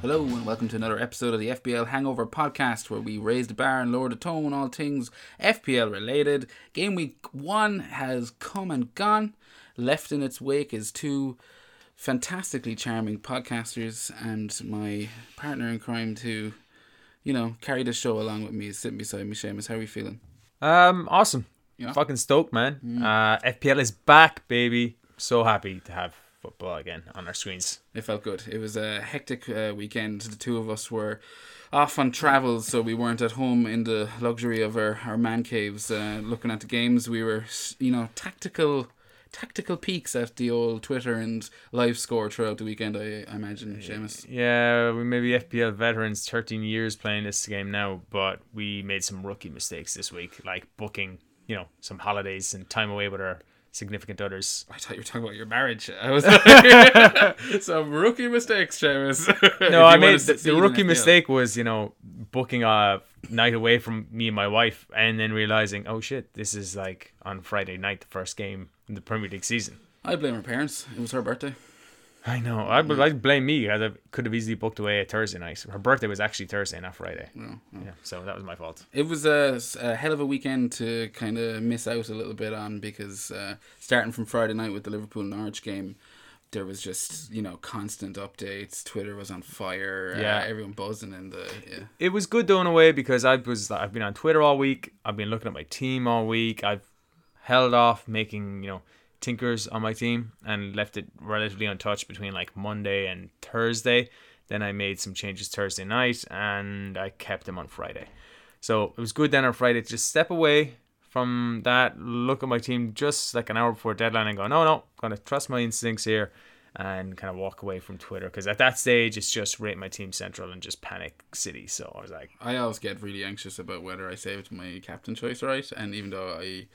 Hello and welcome to another episode of the FPL Hangover Podcast, where we raise the bar and lower the tone, all things FPL related. Game week one has come and gone. Left in its wake is two fantastically charming podcasters and my partner in crime to, you know, carry the show along with me is sitting beside me. Seamus, how are we feeling? Um, awesome. Yeah. Fucking stoked, man. Uh, FPL is back, baby. So happy to have football again on our screens. It felt good. It was a hectic uh, weekend. The two of us were off on travels, so we weren't at home in the luxury of our, our man caves uh, looking at the games. We were, you know, tactical tactical peeks at the old Twitter and live score throughout the weekend, I, I imagine, Seamus. Yeah, we may be FPL veterans, 13 years playing this game now, but we made some rookie mistakes this week, like booking, you know, some holidays and time away with our significant others. I thought you were talking about your marriage. I was like, some rookie mistakes, Seamus. No, I made the, the rookie mistake was, you know, booking a night away from me and my wife, and then realizing, oh shit, this is like on Friday night, the first game in the Premier League season. I blame her parents. It was her birthday. I know. I I blame me. I could have easily booked away a Thursday night. Her birthday was actually Thursday, not Friday. No, no. Yeah, so that was my fault. It was a, a hell of a weekend to kind of miss out a little bit on because uh, starting from Friday night with the Liverpool Norwich game, there was just you know constant updates. Twitter was on fire. Yeah. uh, everyone buzzing in the yeah. It was good though in a way because I was I've been on Twitter all week. I've been looking at my team all week. I've held off making you know tinkers on my team and left it relatively untouched between like Monday and Thursday. Then I made some changes Thursday night and I kept them on Friday. So it was good then on Friday to just step away from that, look at my team just like an hour before deadline and go, no, no, I'm gonna trust my instincts here and kind of walk away from Twitter because at that stage it's just rate my team central and just panic city. So I was like, I always get really anxious about whether I saved my captain choice right, and even though I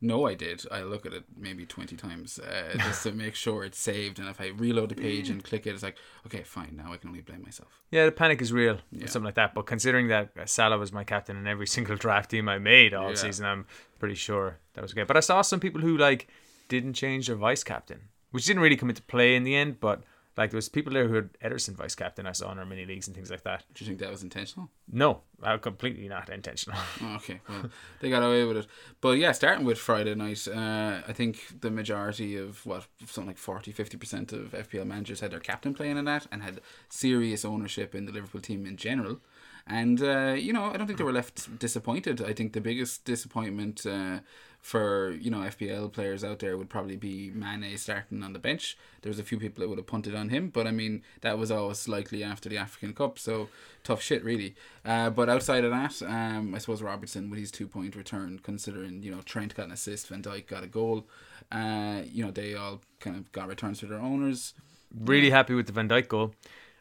know I did, I look at it maybe twenty times uh, just to make sure it's saved. And if I reload the page and click it, it's like, okay, fine, now I can only blame myself. yeah, the panic is real, Yeah. or something like that. But considering that Salah was my captain in every single draft team I made all Yeah. season, I'm pretty sure that was okay. But I saw some people who like didn't change their vice captain, which didn't really come into play in the end. But like there was people there who had Ederson vice captain. I saw in our mini leagues and things like that. Do you think that was intentional? No, uh, completely not intentional. Oh, okay, well, they got away with it. But yeah, starting with Friday night, uh, I think the majority of what something like 40 50% of FPL managers had their captain playing in that and had serious ownership in the Liverpool team in general. And uh, you know, I don't think they were left disappointed. I think the biggest disappointment uh, for you know FPL players out there would probably be Mane starting on the bench. There was a few people that would have punted on him, but I mean that was always likely after the African Cup, so tough shit really. Uh, but outside of that, um, I suppose Robertson with his two point return, considering you know Trent got an assist, Van Dijk got a goal, uh, you know they all kind of got returns to their owners. really happy with the Van Dijk goal.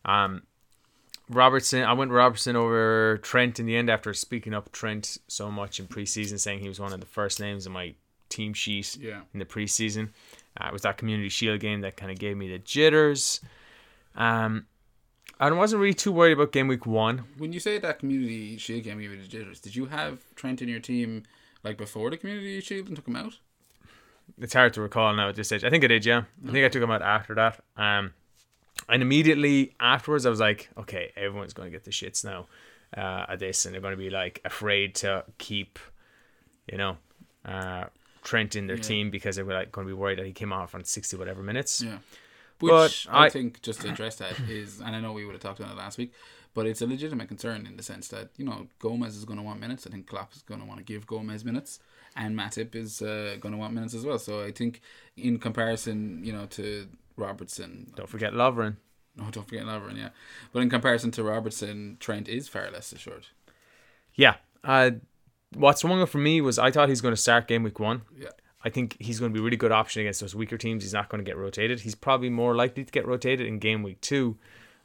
Um, Robertson, I went Robertson over Trent in the end after speaking up Trent so much in preseason, saying he was one of the first names on my team sheet Yeah. in the preseason. Uh, it was that Community Shield game that kind of gave me the jitters. Um, I wasn't really too worried about game week one. When you say that Community Shield game gave you the jitters, did you have Trent in your team like before the Community Shield and took him out? It's hard to recall now at this stage. I think I did, yeah. I think I took him out after that. Um, and immediately afterwards, I was like, okay, everyone's going to get the shits now uh, at this, and they're going to be like afraid to keep, you know, uh, Trent in their Yeah. team because they're like going to be worried that he came off on sixty whatever minutes. Yeah. But Which I, I- think just to address that is, and I know we would have talked about it last week, but it's a legitimate concern in the sense that you know Gomez is going to want minutes. I think Klopp is going to want to give Gomez minutes, and Matip is uh, going to want minutes as well. So I think in comparison, you know, to Robertson, Don't forget Lovren. Oh, don't forget Lovren, yeah, but in comparison to Robertson, Trent is far less assured. Yeah. Uh, what swung it for me was I thought he's going to start game week one. Yeah. I think he's going to be a really good option against those weaker teams. He's not going to get rotated. He's probably more likely to get rotated in game week two,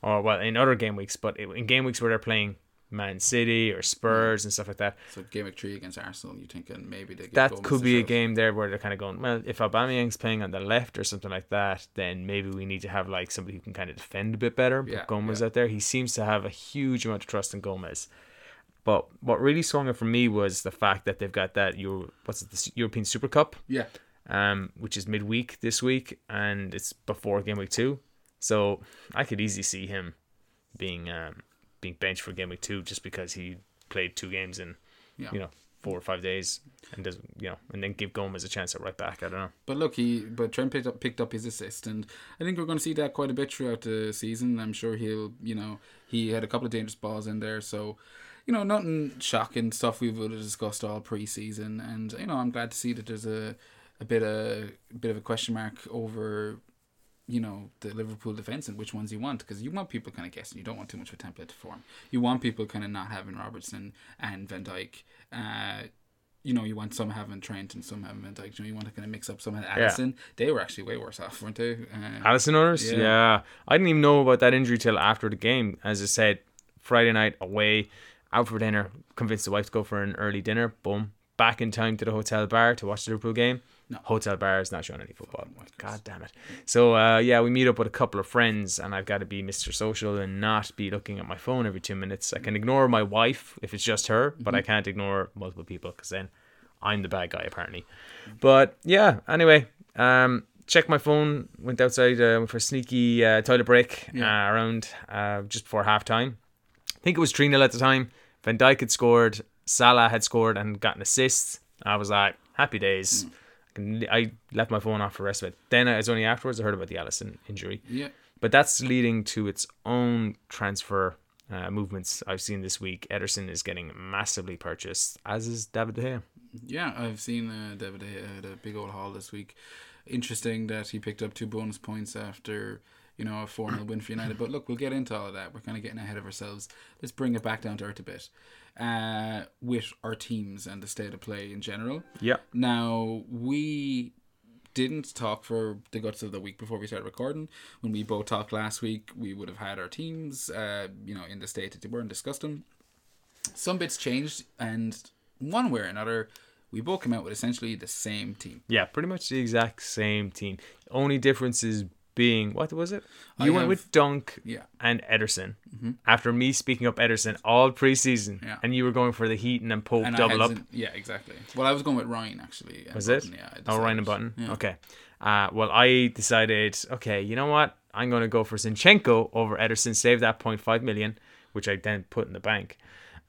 or well, in other game weeks. But in game weeks where they're playing Man City or Spurs and stuff like that, So game week three against Arsenal, you're thinking maybe they get that Gomez could be a game there where they're kind of going, well, if Aubameyang's playing on the left or something like that, then maybe we need to have like somebody who can kind of defend a bit better. Yeah, Gomez yeah. out there, he seems to have a huge amount of trust in Gomez. But what really swung it for me was the fact that they've got that Euro, what's it, the European Super Cup, Yeah, um, which is midweek this week, and it's before game week two. So I could easily see him being um, being benched for game week two just because he played two games in Yeah. you know four or five days and does you know and then give Gomez a chance at right back. I don't know. But look, he but Trent picked up picked up his assist, and I think we're going to see that quite a bit throughout the season. I'm sure he'll, you know, he had a couple of dangerous balls in there, so you know, nothing shocking stuff we would have discussed all preseason, and you know, I'm glad to see that there's a a bit of a bit of a question mark over. You know the Liverpool defense and which ones you want because you want people kind of guessing. You don't want too much of a template to form. You want people kind of not having Robertson and Van Dijk. Uh, you know, you want some having Trent and some having Van Dijk. You know, you want to kind of mix up some of Addison. They were actually way worse off, weren't they? Uh, Alisson owners, Yeah. yeah. I didn't even know about that injury till after the game. As I said, Friday night away, out for dinner, convinced the wife to go for an early dinner. Boom, back in time to the hotel bar to watch the Liverpool game. No. Hotel bar is not showing any football. God damn it. So uh, yeah, we meet up with a couple of friends, and I've got to be Mr. Social and not be looking at my phone every two minutes. I can ignore my wife if it's just her, but Mm-hmm. I can't ignore multiple people because then I'm the bad guy apparently. But yeah, anyway, um, check my phone. Went outside uh, for a sneaky uh, toilet break Yeah. uh, around uh, just before half time. I think it was 3 0 at the time. Van Dijk had scored, Salah had scored and got an assist. I was like, happy days. Can, I left my phone off for the rest of it. Then it was only afterwards I heard about the Alisson injury. yeah, But that's leading to its own transfer uh, movements I've seen this week. Ederson is getting massively purchased, as is David De Gea. yeah. I've seen uh, David De Gea had a big old haul this week. Interesting that he picked up two bonus points after you know a four 0 win for United. But look, we'll get into all of that. We're kind of getting ahead of ourselves. Let's bring it back down to earth a bit. Uh, with our teams and the state of play in general. Yeah. Now we didn't talk for the guts of the week before we started recording. When we both talked last week, we would have had our teams, uh, you know, in the state that they were and discussed them. Some bits changed, and one way or another, we both came out with essentially the same team. Yeah, pretty much the exact same team. Only difference is being what was it? I You went have- with Dunk Yeah, and Ederson. After me speaking up Ederson all preseason, Mm-hmm. Yeah. and you were going for the Heaton and then Pope and double up. Yeah, exactly. Well, I was going with Ryan actually. Was it? Yeah. Oh, Ryan and. Button. Yeah. Okay. Uh, well, I decided, okay, you know what? I'm going to go for Zinchenko over Ederson, save that 0.5 million, which I then put in the bank.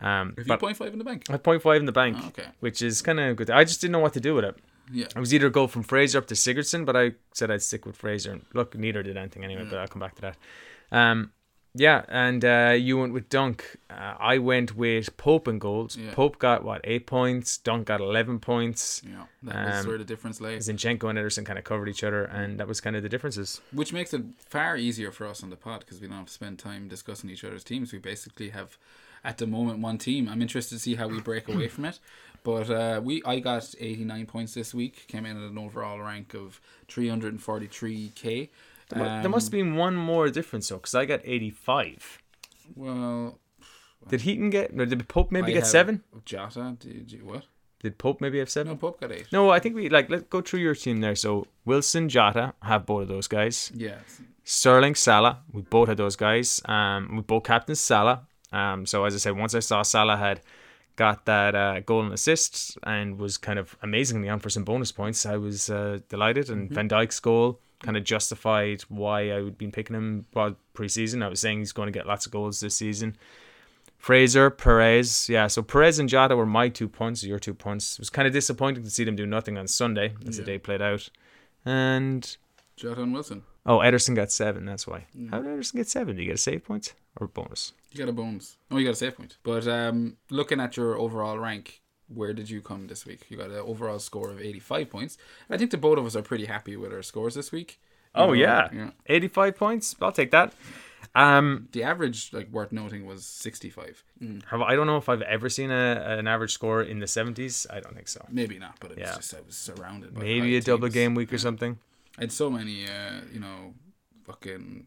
Um, Have you but point five in the bank? I had 0.5 in the bank, Oh, okay. which is kind of good. I just didn't know what to do with it. Yeah. I was either go from Fraser up to Sigurdsson, but I said I'd stick with Fraser. Look, neither did anything anyway, but I'll come back to that. Um, yeah, and uh, you went with Dunk. Uh, I went with Pope and goals. Yeah. Pope got what eight points. Dunk got eleven points. Yeah. That was Um, where the difference lay. Zinchenko and Ederson kind of covered each other, and that was kind of the differences. Which makes it far easier for us on the pod because we don't have to spend time discussing each other's teams. We basically have, at the moment, one team. I'm interested to see how we break away from it. But uh, we, I got 89 points this week. Came in at an overall rank of 343k. there must have been one more difference though, because I got eighty-five. Well, Did Heaton get? No, did Pope maybe I get seven? Jota, did you what? Did Pope maybe have seven? No, Pope got eight. No, I think we like let's go through your team there. So Wilson, Jota have both of those guys. Yeah, Sterling, Salah, we both had those guys. Um, we both captains Salah. Um, so as I said, once I saw Salah had got that uh, goal and assist and was kind of amazingly on for some bonus points, I was uh, delighted. And Van Dijk's goal kind of justified why I would been picking him well preseason. I was saying he's going to get lots of goals this season. Fraser, Perez, yeah. So Perez and Jota were my two punts, your two punts. It was kind of disappointing to see them do nothing on Sunday as the day played out. And Jota and Wilson. Oh, Ederson got seven. That's why. Mm. How did Ederson get seven? Did he get a save point or bonus? You got a bonus. Oh, you got a save point. But um, looking at your overall rank, where did you come this week? You got an overall score of 85 points. I think the both of us are pretty happy with our scores this week. Oh know, yeah. yeah. eighty-five points. I'll take that. Um, The average, like worth noting, was 65. have, I don't know if I've ever seen a, an average score in the seventies. I don't think so. Maybe not, but it was Yeah. just I was surrounded by Maybe high a double game week or something. I had so many, uh, you know, fucking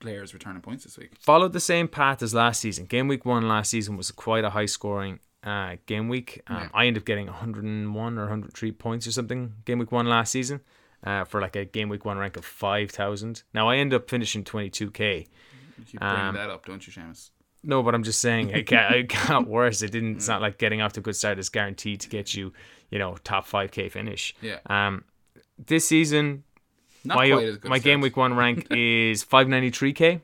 players returning points this week. Followed the same path as last season. Game week one last season was quite a high scoring uh, game week. Um, Yeah. I ended up getting 101 or 103 points or something game week one last season uh, for like a game week one rank of 5,000. Now I end up finishing 22k. You keep bringing Um, that up, don't you, Seamus? No, but I'm just saying it got, it got worse. It didn't. It's not like getting off to a good start is guaranteed to get you, you know, top five k finish. Yeah. Um, this season, Not my quite as good my game week one rank is 593k,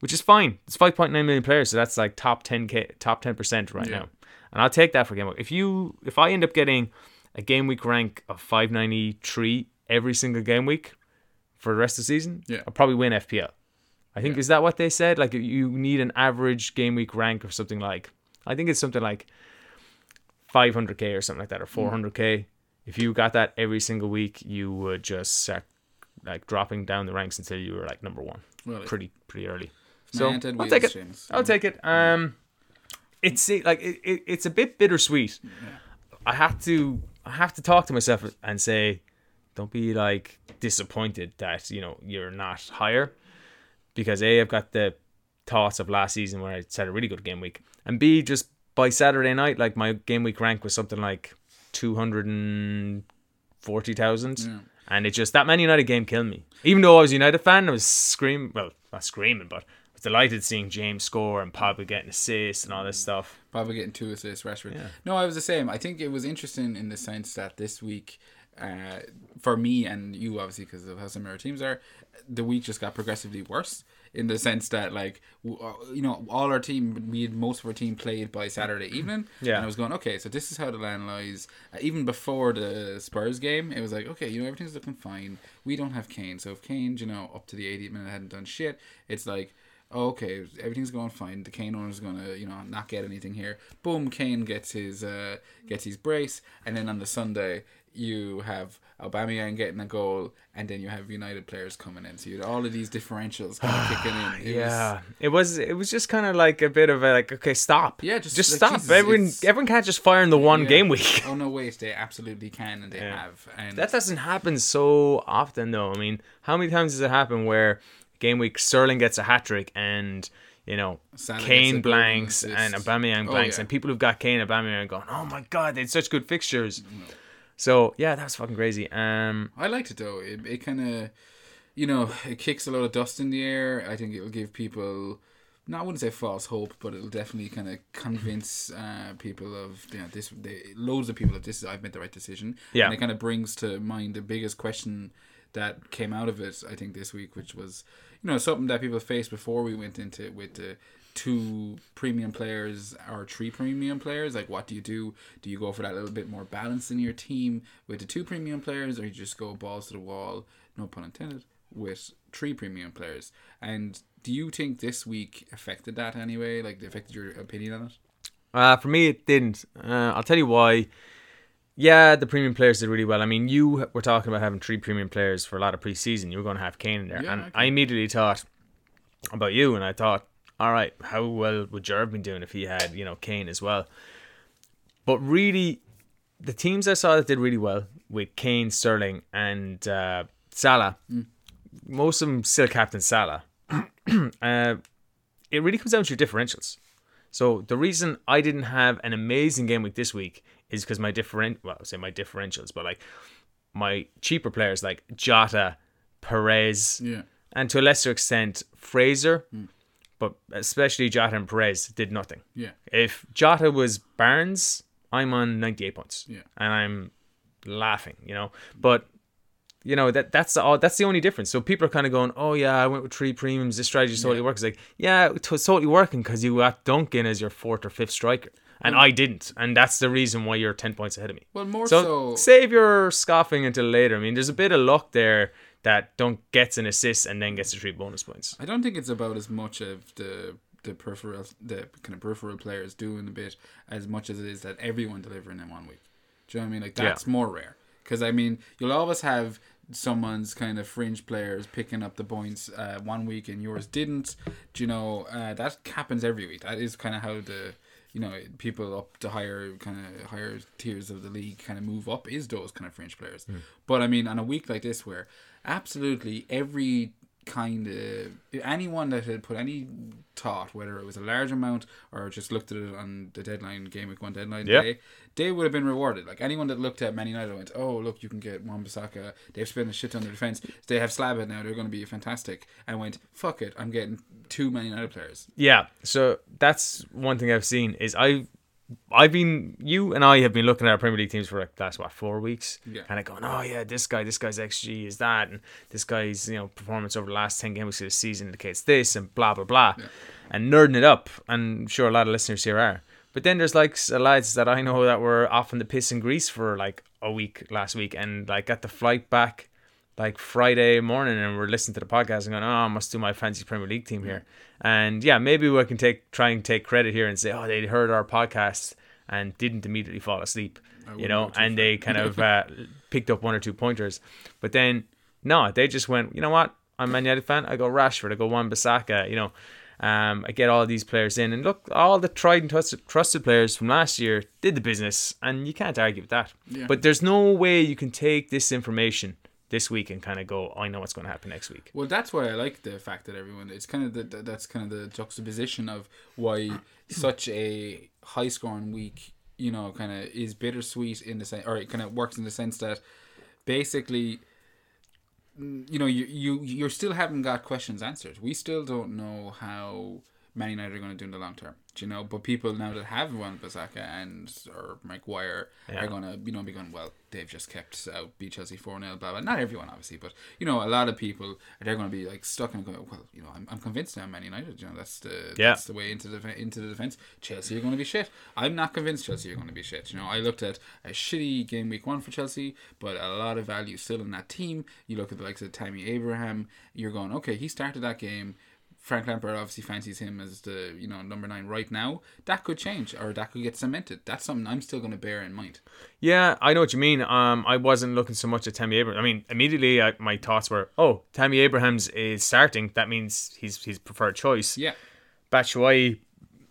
which is fine. It's 5.9 million players, so that's like top 10k, top 10 percent right Yeah. now, and I'll take that for game week. If you, if I end up getting a game week rank of 593 every single game week for the rest of the season, Yeah. I'll probably win FPL. I think Yeah. is that what they said? Like you need an average game week rank or something like I think it's something like 500k or something like that or mm. 400k. If you got that every single week, you would just start like dropping down the ranks until you were like number one, Well, pretty pretty early. So I'll take it. I'll take it. Um, it's like it, it, it's a bit bittersweet. I have to I have to talk to myself and say, don't be like disappointed that you know you're not higher, because a I've got the thoughts of last season where I had a really good game week, and b just by Saturday night like my game week rank was something like two hundred and forty thousand. Yeah. And it just that Man United game killed me. Even though I was a United fan, I was screaming. Well, not screaming, but I was delighted seeing James score and Pogba getting assists and all this stuff. Probably getting two assists, Rashford. No, I was the same. I think it was interesting in the sense that this week, uh, for me and you, obviously, because of how similar our teams are, the week just got progressively worse. In the sense that, like, uh, you know, all our team, we had most of our team played by Saturday evening. Yeah. And I was going, okay, so this is how the land lies. Uh, even before the Spurs game, it was like, okay, you know, everything's looking fine. We don't have Kane. So if Kane, you know, up to the 80th minute hadn't done shit, it's like, oh, okay, everything's going fine. The Kane owner's gonna, you know, not get anything here. Boom, Kane gets his uh, gets his brace, and then on the Sunday you have Aubameyang getting a goal, and then you have United players coming in. So you had all of these differentials kind of kicking in. It yeah, it was it was just kind of like a bit of a like okay, stop. Yeah, just- just like, stop. Jesus, everyone everyone can't just fire in the one yeah. game week. oh no, wait, they absolutely can, and they Yeah. have. And That doesn't happen so often, though. I mean, how many times does it happen where game week Sterling gets a hat trick and you know Salah Kane blanks and. Aubameyang Oh, blanks, yeah. and people who've got Kane and Aubameyang going, "Oh my god, they had such good fixtures." So yeah, that's fucking crazy. Um, I liked it though. It, it kind of, you know, it kicks a lot of dust in the air. I think it'll give people, no, I wouldn't say false hope, but it'll definitely kind of convince uh, people of, you know, this, they, loads of people that this is, I've made the right decision. Yeah. And it kind of brings to mind the biggest question that came out of it, I think, this week, which was, you know, something that people faced before we went into it with the two premium players or three premium players. Like, what do you do? Do you go for that little bit more balance in your team with the two premium players, or you just go balls to the wall, no pun intended, with three premium players? And do you think this week affected that anyway? Like, affected your opinion on it? Uh, for me, it didn't. Uh, I'll tell you why. Yeah, the premium players did really well. I mean, you were talking about having three premium players for a lot of preseason. You were going to have Kane in there, Yeah, and okay. I immediately thought about you, and I thought, all right, how well would Jerv been doing if he had you know Kane as well? But really, the teams I saw that did really well with Kane, Sterling, and uh, Salah, most of them still captain Salah. uh, it really comes down to your differentials. So the reason I didn't have an amazing game week this week is because my different well, I say my differentials, but like my cheaper players like Jota, Perez, Yeah. and to a lesser extent Fraser, hmm. but especially Jota and Perez did nothing. Yeah. If Jota was Barnes, I'm on 98 points. Yeah. And I'm laughing, you know. But you know that that's the, all that's the only difference. So people are kind of going, "Oh yeah, I went with three premiums. This strategy totally works." Like, yeah, it was totally working because you got Duncan as your fourth or fifth striker, and I didn't, and that's the reason why you're ten points ahead of me. Well, more So, so. save your scoffing until later. I mean, there's a bit of luck there that Dunk gets an assist and then gets the three bonus points. I don't think it's about as much of the the peripheral the kind of peripheral players doing a bit as much as it is that everyone delivering in one week. Do you know what I mean? Like that's more rare because I mean you'll always have someone's kind of fringe players picking up the points uh, one week and yours didn't. Do you know uh, that happens every week? That is kind of how the you know people up to higher kind of higher tiers of the league kind of move up is those kind of fringe players. Hmm. But I mean on a week like this where absolutely every kind of anyone that had put any thought, whether it was a large amount or just looked at it on the deadline game week one deadline Yeah. day, they would have been rewarded. Like anyone that looked at Man United went, "Oh, look, you can get Wan Bissaka. They've spent a shit on their defense. They have Slabba now. They're going to be fantastic." And went, "Fuck it, I'm getting two Man United players." Yeah, so that's one thing I've seen is I, I've been you and I have been looking at our Premier League teams for like the last what four weeks, Yeah. kind of going, oh yeah, this guy, this guy's XG is that, and this guy's you know performance over the last ten games of the season indicates this, and blah blah blah, and nerding it up. And I'm sure a lot of listeners here are. But then there's like lads that I know that were off in the piss in Greece for like a week last week, and like got the flight back like Friday morning and we're listening to the podcast and going, oh, I must do my fancy Premier League team here. And yeah, maybe we can take try and take credit here and say, oh, they heard our podcast and didn't immediately fall asleep, you know, and they kind of uh, picked up one or two pointers. But then, no, they just went, you know what? I'm a Man United fan. I go Rashford. I go Wan Bissaka. You know, um, I get all these players in, and look, all the tried and trusted, trusted players from last year did the business, and you can't argue with that. Yeah. But there's no way you can take this information this week and kind of go, I know what's going to happen next week. Well, that's why I like the fact that everyone. It's kind of the that's kind of the juxtaposition of why such a high scoring week, you know, kind of is bittersweet in the sense, or it kind of works in the sense that basically, mm, you know, you you you still haven't got questions answered. We still don't know how Man United are going to do in the long term. Do you know? But people now that have Wan Bissaka and or Maguire Yeah. are going to you know be going well. They've just kept out beat Chelsea four 0 blah blah. Not everyone obviously, but you know a lot of people they're going to be like stuck and going well. You know I'm, I'm convinced now Man United. You know that's the Yeah. that's the way into the into the defense. Chelsea are going to be shit. I'm not convinced Chelsea are going to be shit. You know I looked at a shitty game week one for Chelsea, but a lot of value still in that team. You look at the likes of Tammy Abraham. You're going okay. He started that game. Frank Lampard obviously fancies him as the you know number nine right now. That could change or that could get cemented. That's something I'm still going to bear in mind. Yeah, I know what you mean. Um, I wasn't looking so much at Tammy Abraham. I mean, immediately I, my thoughts were, oh, Tammy Abrahams is starting. That means he's his preferred choice. Yeah, Batshuayi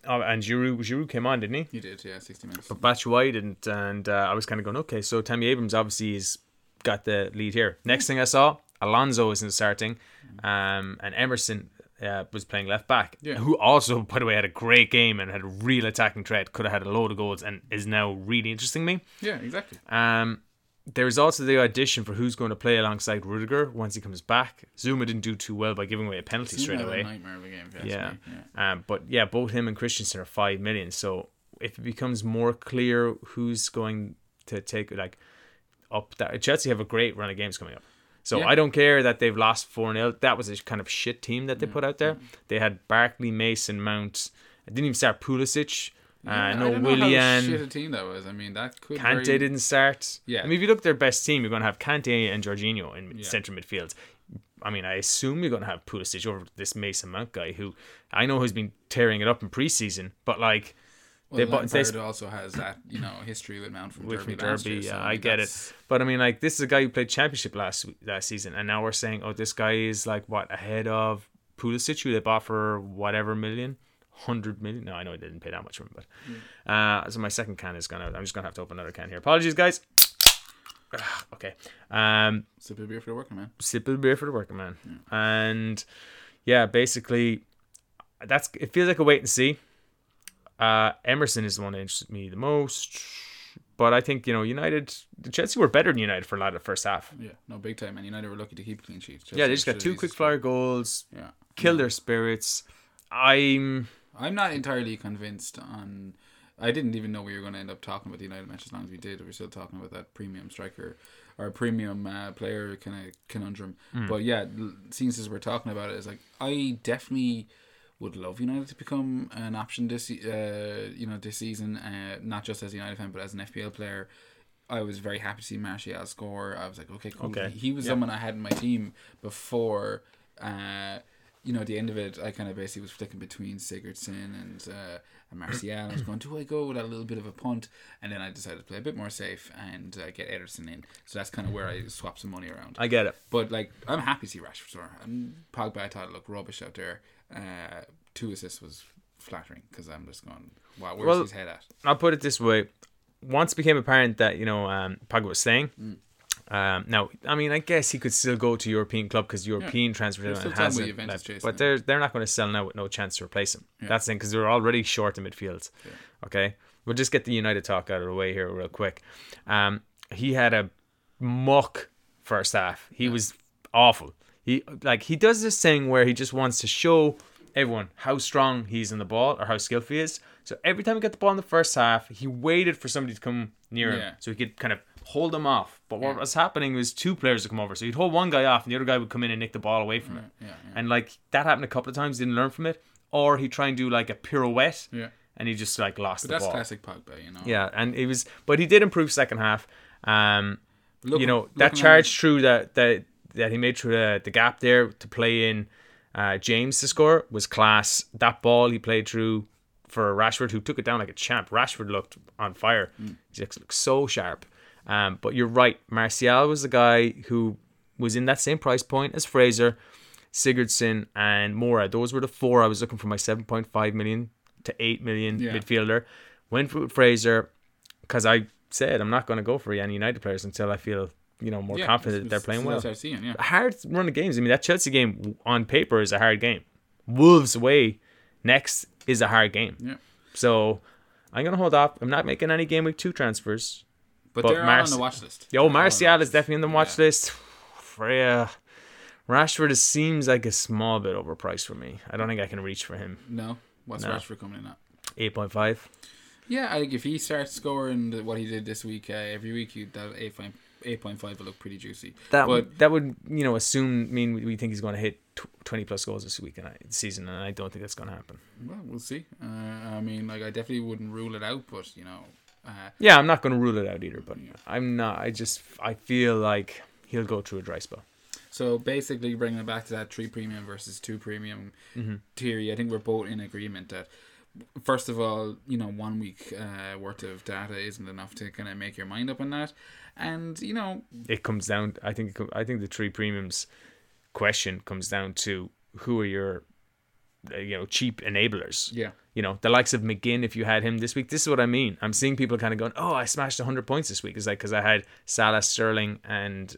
uh, and Giroud, Giroud came on, didn't he? he did. Yeah, sixty minutes. But Batshuayi didn't, and uh, I was kind of going, okay, so Tammy Abrams obviously has got the lead here. Next thing I saw, Alonso isn't starting, um, and Emerson uh, was playing left back, Yeah. who also, by the way, had a great game and had a real attacking threat, could have had a load of goals, and is now really interesting me. Yeah, exactly. Um, there's also the audition for who's going to play alongside Rudiger once he comes back. Zouma didn't do too well by giving away a penalty straight Another away. nightmare of a game. Yeah. yeah. Um, but yeah, both him and Christensen are five million. So if it becomes more clear who's going to take like up that Chelsea have a great run of games coming up. So Yeah. I don't care that they've lost four 0 That was a kind of shit team that they put out there. They had Barkley, Mason, Mount. I didn't even start Pulisic. Yeah, uh, I no don't know how Willian. shit a team that was. I mean, that could. Kante very- didn't start. Yeah. I mean, if you look at their best team, you're going to have Kante and Jorginho in Yeah. centre midfield. I mean, I assume you're going to have Pulisic over this Mason Mount guy, who I know has been tearing it up in preseason, but like Well, they bought- they- Lampard also has that you know history with Mount from with Derby. from Derby, year, so, yeah, I get it. But I mean, like this is a guy who played championship last last season, and now we're saying, oh, this guy is like what ahead of Pulisic, who they bought for whatever million. Hundred million? No, I know I didn't pay that much for him, but uh, so my second can is gonna. I'm just gonna have to open another can here. Apologies, guys. Okay. Um, Sip of beer for the working man. sip of beer for the working man. And yeah, basically, that's it. Feels like a wait and see. Uh, Emerson is the one that interested me the most, but I think you know United, Chelsea were better than United for a lot of the first half. Yeah, no big time. And United were lucky to keep a clean sheet. Yeah, they just got two quick have flyer goals, used- Yeah, killed their spirits. I'm I'm not entirely convinced on. I didn't even know we were going to end up talking about the United match as long as we did. We're still talking about that premium striker or premium uh, player kind of conundrum. Hmm. But yeah, l- since as we're talking about it, it's like I definitely would love United to become an option this uh, you know this season. Uh, not just as a United fan, but as an FPL player. I was very happy to see Martial score. I was like, okay, cool. Okay. He, he was Yeah. someone I had in my team before. Uh, you know, at the end of it, I kind of basically was flicking between Sigurdsson and uh, and Martial. I was going, do I go with a little bit of a punt? And then I decided to play a bit more safe and uh, get Ederson in. So that's kind of where I swapped some money around. I get it. But like, I'm happy to see Rashford score. And Pogba, I thought looked rubbish out there. Uh, two assists was flattering because I'm just going, wow, where's Well- his head at? I'll put it this way: once it became apparent that you know um, Pogba was staying, Um, now, I mean, I guess he could still go to European club because European transfer There's deadline still has with left. but him. they're they're not going to sell now with no chance to replace him. That's the thing because they're already short in midfield. Okay, we'll just get the United talk out of the way here real quick. Um, he had a muck first half. He was awful. He like he does this thing where he just wants to show everyone how strong he's in the ball or how skillful he is. So every time he got the ball in the first half, he waited for somebody to come near him Yeah. so he could kind of hold him off. But what was happening was two players would come over. So he'd hold one guy off and the other guy would come in and nick the ball away from him. yeah, yeah. And like that happened a couple of times, didn't learn from it. Or he'd try and do like a pirouette Yeah. and he just like lost But the that's ball. classic Pogba, you know. Yeah, and it was, but he did improve second half. Um, Look- you know that charge through that that that he made through the, the gap there to play in uh, James to score was class. That ball he played through for Rashford, who took it down like a champ. Rashford looked on fire. Mm. He just looked so sharp. Um, but you're right. Martial was the guy who was in that same price point as Fraser, Sigurdsson, and Moura. Those were the four I was looking for my 7.5 million to 8 million Yeah. midfielder. Went with Fraser because I said I'm not going to go for any United players until I feel you know more Yeah, confident that they're playing well. I've yeah. Hard run of games. I mean, that Chelsea game on paper is a hard game. Wolves away next is a hard game. Yeah. So I'm gonna hold off. I'm not making any game week two transfers. But, But they're Marci- on the watch list. Yo, They're all on the Martial is definitely on the watch Yeah. list. Freya. Rashford is, seems like a small bit overpriced for me. I don't think I can reach for him. No. What's No. Rashford coming in at? 8.5. Yeah, I think if he starts scoring what he did this week, uh, every week, you that eight point eight point five will look pretty juicy. That but would, that would you know assume mean we- think he's going to hit tw- 20 plus goals this week and I, season, and I don't think that's going to happen. well, we'll see. Uh, I mean, like I definitely wouldn't rule it out, but you know, uh, Yeah, I'm not going to rule it out either, but I'm not. I just I feel like he'll go through a dry spell. So basically, bringing it back to that three premium versus two premium theory, I think we're both in agreement that first of all, you know, one week uh, worth of data isn't enough to kind of make your mind up on that, and you know, It comes down. I think. I think the three premiums question comes down to who are your, uh, you know, cheap enablers. yeah, You know, the likes of McGinn. If you had him this week, this is what I mean. I'm seeing people kind of going, "Oh, I smashed 100 points this week." It's like because I had Salah, Sterling, and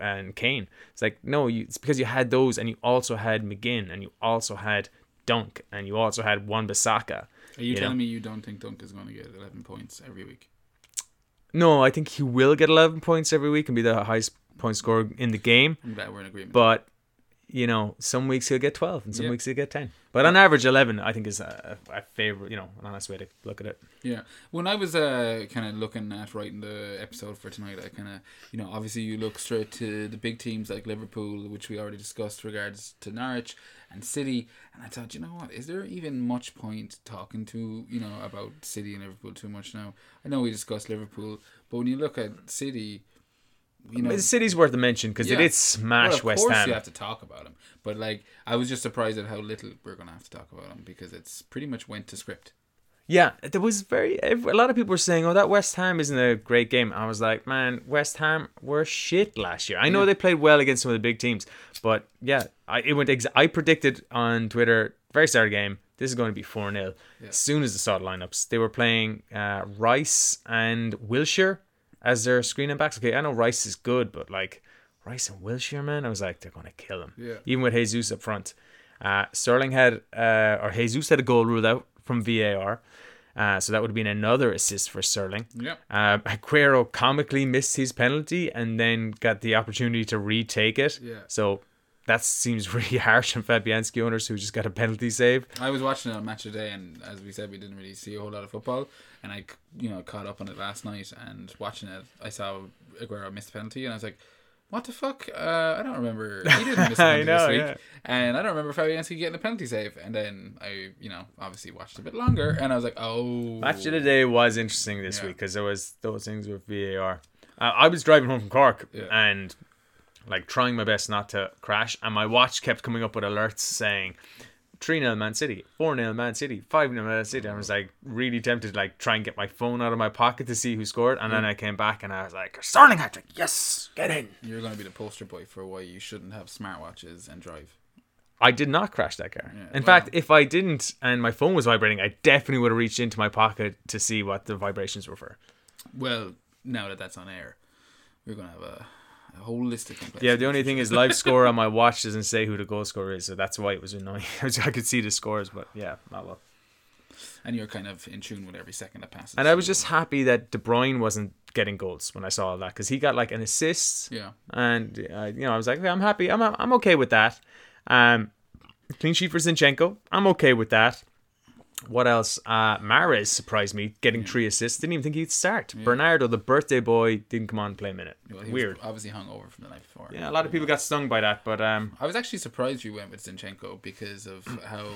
and Kane. It's like no, you. It's because you had those, and you also had McGinn, and you also had Dunk, and you also had Wan Bissaka. are you, You know. telling me you don't think Dunk is going to get eleven points every week? No, I think he will get 11 points every week and be the highest point scorer in the game. I'm glad we're in agreement. But you know, some weeks he'll get 12 and some Yeah. weeks he'll get 10. But on average, 11 I think is a, a favorite. You know, an honest way to look at it. Yeah. When I was uh, kind of looking at writing the episode for tonight, I kind of, you know, obviously you look straight to the big teams like Liverpool, which we already discussed regards to Norwich and City. And I thought, you know what, is there even much point talking to, you know, about City and Liverpool too much now? I know we discussed Liverpool, but when you look at City, you know, the city's worth a mention because Yeah. they did well, smash of West course Ham. you have to talk about them, But like, I was just surprised at how little we're gonna have to talk about them because it's pretty much went to script. Yeah, there was very a lot of people were saying, "Oh, that West Ham isn't a great game." I was like, "Man, West Ham were shit last year." I know they played well against some of the big teams, but yeah, I it went. Ex- I predicted on Twitter very start of the game this is going to be four 0 As soon as the start lineups, they were playing uh, Rice and Wilshere as their screening backs. Okay, I know Rice is good, but like Rice and Wilshere, man, I was like, they're going to kill him. Yeah. Even with Jesus up front. Uh, Sterling had, uh, or Jesus had a goal ruled out from VAR. Uh, so that would have been another assist for Sterling. Yeah. Uh, Aguero comically missed his penalty and then got the opportunity to retake it. Yeah. So that seems really harsh on Fabianski owners who just got a penalty save. I was watching it on Match of the Day, and as we said, we didn't really see a whole lot of football. And I, you know, caught up on it last night, and watching it, I saw Aguero miss a penalty, and I was like, "What the fuck? Uh, I don't remember. He didn't miss a I penalty know, this week, yeah. and I don't remember Fabianski getting a penalty save." And then I, you know, obviously watched a bit longer, and I was like, "Oh, Match of the day was interesting this Yeah. week because there was those things with VAR. Uh, I was driving home from Cork Yeah. and like trying my best not to crash, and my watch kept coming up with alerts saying. 3 0 Man City, 4 0 Man City, 5 0 Man City. I was like really tempted to like try and get my phone out of my pocket to see who scored. And then mm. I came back and I was like, Sterling hat trick, yes, get in. You're going to be the poster boy for why you shouldn't have smartwatches and drive." I did not crash that car. Yeah, In well- fact, if I didn't and my phone was vibrating, I definitely would have reached into my pocket to see what the vibrations were for. Well, now that that's on air, we're gonna have a, a holistic. Yeah, the only thing is live score on my watch doesn't say who the goal scorer is, so that's why it was annoying. I could see the scores, but yeah, not well. And you're kind of in tune with every second that passes. And I was just happy that De Bruyne wasn't getting goals when I saw all that because he got like an assist. Yeah. And uh, you know, I was like, okay, I'm happy. I'm I'm okay with that. Um, clean sheet for Zinchenko. I'm okay with that. What else? Uh, Mahrez surprised me getting yeah. three assists. Didn't even think he'd start. Yeah. Bernardo, the birthday boy, didn't come on and play a minute. Well, Weird. obviously hung over from the night before. Yeah, a lot of people got stung by that, but um, I was actually surprised you went with Zinchenko because of how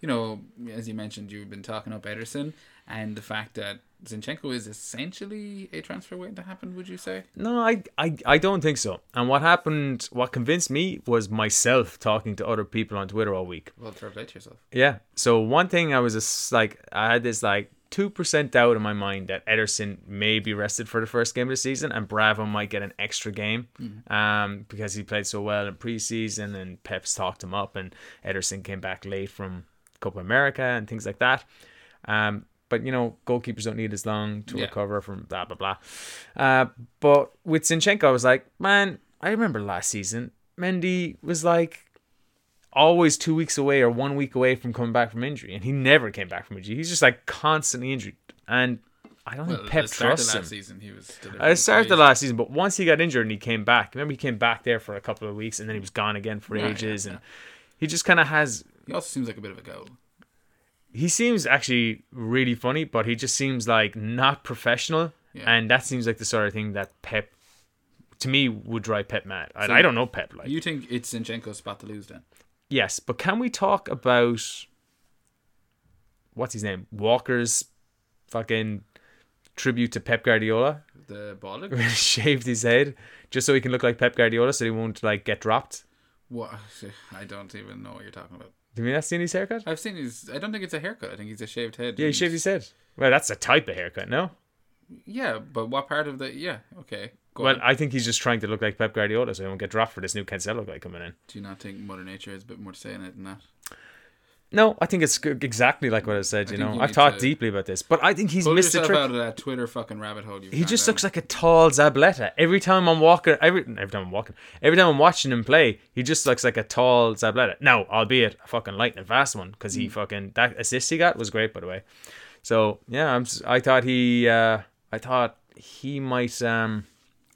you know, as you mentioned, you've been talking up Ederson and the fact that Zinchenko is essentially a transfer waiting to happen, would you say? No, I, I, I don't think so. And what happened, what convinced me was myself talking to other people on Twitter all week. Well, play yourself. Yeah. So one thing I was just like, I had this like 2% doubt in my mind that Ederson may be rested for the first game of the season and Bravo might get an extra game mm. um, because he played so well in preseason and Pep's talked him up and Ederson came back late from Copa America and things like that. Um, but you know, goalkeepers don't need as long to yeah. recover from blah blah blah. Uh, but with Zinchenko, I was like, man, I remember last season, Mendy was like always two weeks away or one week away from coming back from injury, and he never came back from injury. He's just like constantly injured, and I don't well, think Pep trusts him. Season, he was I started the last season, but once he got injured and he came back, remember he came back there for a couple of weeks, and then he was gone again for ages, yeah, yeah. and he just kind of has. He also seems like a bit of a goal he seems actually really funny, but he just seems like not professional, yeah. and that seems like the sort of thing that Pep, to me, would drive Pep mad. So I, I don't know Pep. Like you think it's Zinchenko's spot to lose then? Yes, but can we talk about what's his name? Walker's fucking tribute to Pep Guardiola. The bald shaved his head just so he can look like Pep Guardiola, so he won't like get dropped. What? I don't even know what you're talking about. Have you not seen his haircut? I've seen his. I don't think it's a haircut. I think he's a shaved head. Yeah, he shaved his head. Well, that's a type of haircut, no? Yeah, but what part of the? Yeah, okay. Go well, on. I think he's just trying to look like Pep Guardiola, so he won't get dropped for this new Cancelo guy coming in. Do you not think Mother Nature has a bit more to say in it than that? No, I think it's exactly like what I said. You I know, I've thought deeply about this, but I think he's missed a trick. out of that Twitter fucking rabbit hole. He just looks like a tall Zabaleta. Every time I'm walking, every every time I'm walking, every time I'm watching him play, he just looks like a tall Zabaleta. Now, albeit a fucking lightning fast one, because he mm. fucking that assist he got was great, by the way. So yeah, I'm. I thought he. Uh, I thought he might. Um,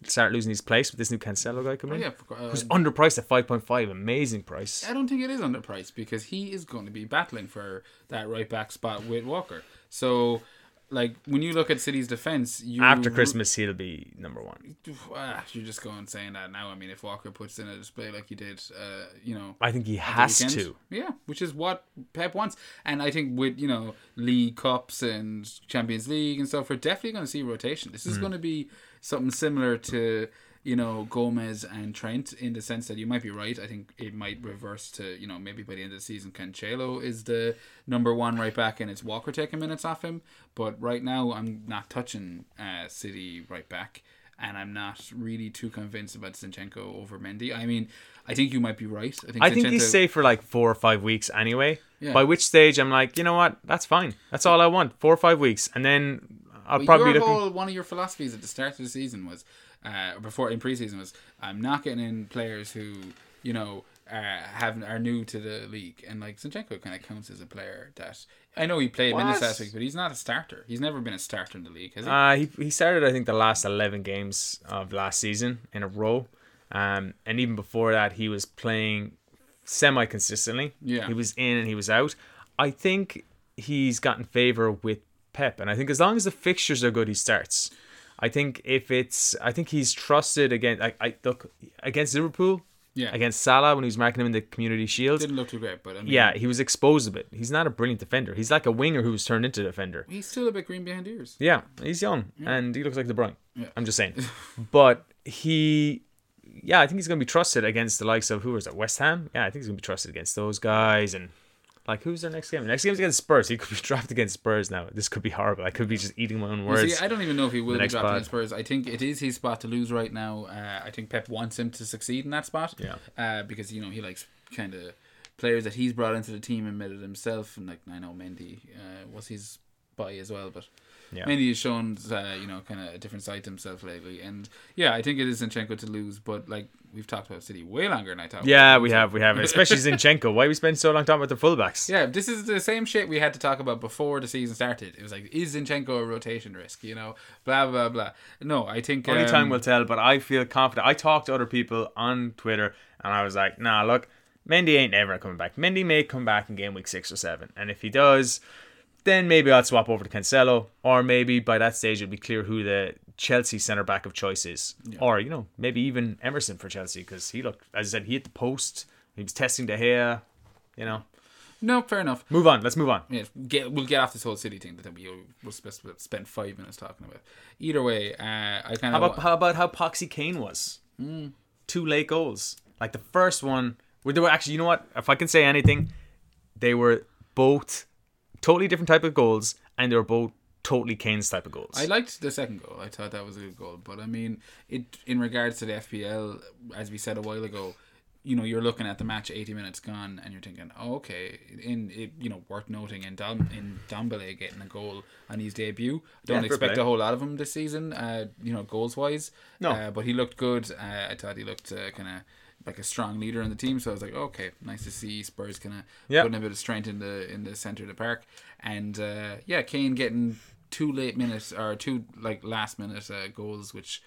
start losing his place with this new Cancelo guy coming oh, in. Yeah, uh, who's underpriced at five point five, amazing price. I don't think it is underpriced because he is going to be battling for that right back spot with Walker. So, like when you look at City's defense, you after Christmas he'll be number one. Ah, you're just going saying that now. I mean, if Walker puts in a display like he did, uh, you know, I think he has to. Yeah, which is what Pep wants, and I think with you know League Cups and Champions League and stuff, we're definitely going to see rotation. This is mm. going to be something similar to you know Gomez and Trent in the sense that you might be right. I think it might reverse to you know maybe by the end of the season Cancelo is the number one right back and it's Walker taking minutes off him. But right now I'm not touching uh, City right back and I'm not really too convinced about Zinchenko over Mendy. I mean, I think you might be right. I think, I think he's safe for like four or five weeks anyway. Yeah. By which stage I'm like, you know what, that's fine. That's all I want. Four or five weeks, and then I'll well, probably your looking. Whole, one of your philosophies at the start of the season was, uh, before in preseason was, I'm not getting in players who you know uh, have are new to the league, and like Zinchenko kind of counts as a player that I know he played what? minutes last week, but he's not a starter. He's never been a starter in the league, has he? Uh, he he started I think the last eleven games of last season in a row, um, and even before that he was playing semi consistently. Yeah, he was in and he was out. I think he's gotten favor with Pep, and I think as long as the fixtures are good, he starts. I think if it's, I think he's trusted against. I, I look against Liverpool. Yeah. Against Salah when he was marking him in the Community Shield. Didn't look too great, but I mean, yeah, he was exposed a bit. He's not a brilliant defender. He's like a winger who was turned into a defender. He's still a bit green behind ears. Yeah, he's young yeah. and he looks like De Bruyne. Yeah. I'm just saying, but he yeah, I think he's going to be trusted against the likes of who was it, West Ham. Yeah, I think he's going to be trusted against those guys, and like, who's their next game? next game's against Spurs. He could be dropped against Spurs now. This could be horrible. I could be just eating my own words. See, I don't even know if he will be dropped against Spurs. I think it is his spot to lose right now. Uh, I think Pep wants him to succeed in that spot. Yeah. Uh, because, you know, he likes kind of players that he's brought into the team and made it himself. And, like, I know Mendy uh, was his by as well. But Yeah. Mendy has shown uh, you know kind of a different side to himself lately, and yeah, I think it is Zinchenko to lose. But like we've talked about City way longer than I thought. Yeah, we have, we have, especially Zinchenko. Why we spend so long talking about the fullbacks? Yeah, this is the same shit we had to talk about before the season started. It was like, is Zinchenko a rotation risk? You know, blah blah blah. No, I think Only um, time will tell, but I feel confident. I talked to other people on Twitter, and I was like, "Nah, look, Mendy ain't ever coming back. Mendy may come back in game week six or seven, and if he does, then maybe I'll swap over to Cancelo, or maybe by that stage it'll be clear who the Chelsea centre back of choice is, or you know, maybe even Emerson for Chelsea because he looked, as I said, he hit the post. He was testing De Gea. You know, No, fair enough. move on. Let's move on. Yeah, get we'll get off this whole City thing that we will sp- spend five minutes talking about. Either way, uh, I kind How of about how about how Poxy Kane was? Two late goals. Like the first one, where they were actually, you know what? If I can say anything, they were both totally different type of goals, and they were both totally Kane's type of goals. I liked the second goal. I thought that was a good goal. But I mean, it in regards to the FPL, as we said a while ago, you know, you're looking at the match, 80 minutes gone, and you're thinking, oh, okay, in it, you know, worth noting in Dom Ndombele getting a goal on his debut. I don't Yeah, expect a whole lot of him this season. Uh, you know, goals wise. No. uh, but he looked good. Uh, I thought he looked uh, kind of. Like a strong leader in the team, so I was like, okay, nice to see Spurs kind of Yeah. putting a bit of strength in the in the center of the park, and uh, yeah, Kane getting two late minutes or two like last minute uh, goals, which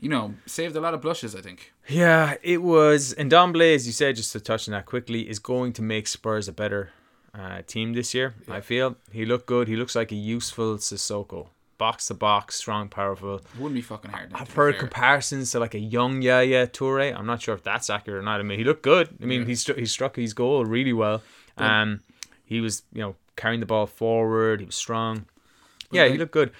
you know saved a lot of blushes. I think. yeah, it was. And Domblay, as you said, just to touch on that quickly, is going to make Spurs a better uh, team this year. I feel he looked good. He looks like a useful Sissoko, box to box, strong, powerful. Wouldn't be fucking hard. I've heard comparisons to like a young Yaya Toure. I'm not sure if that's accurate or not. I mean, he looked good. I mean, he stru- he struck his goal really well. Um, he was you know carrying the ball forward. He was strong. Yeah, he like- looked good.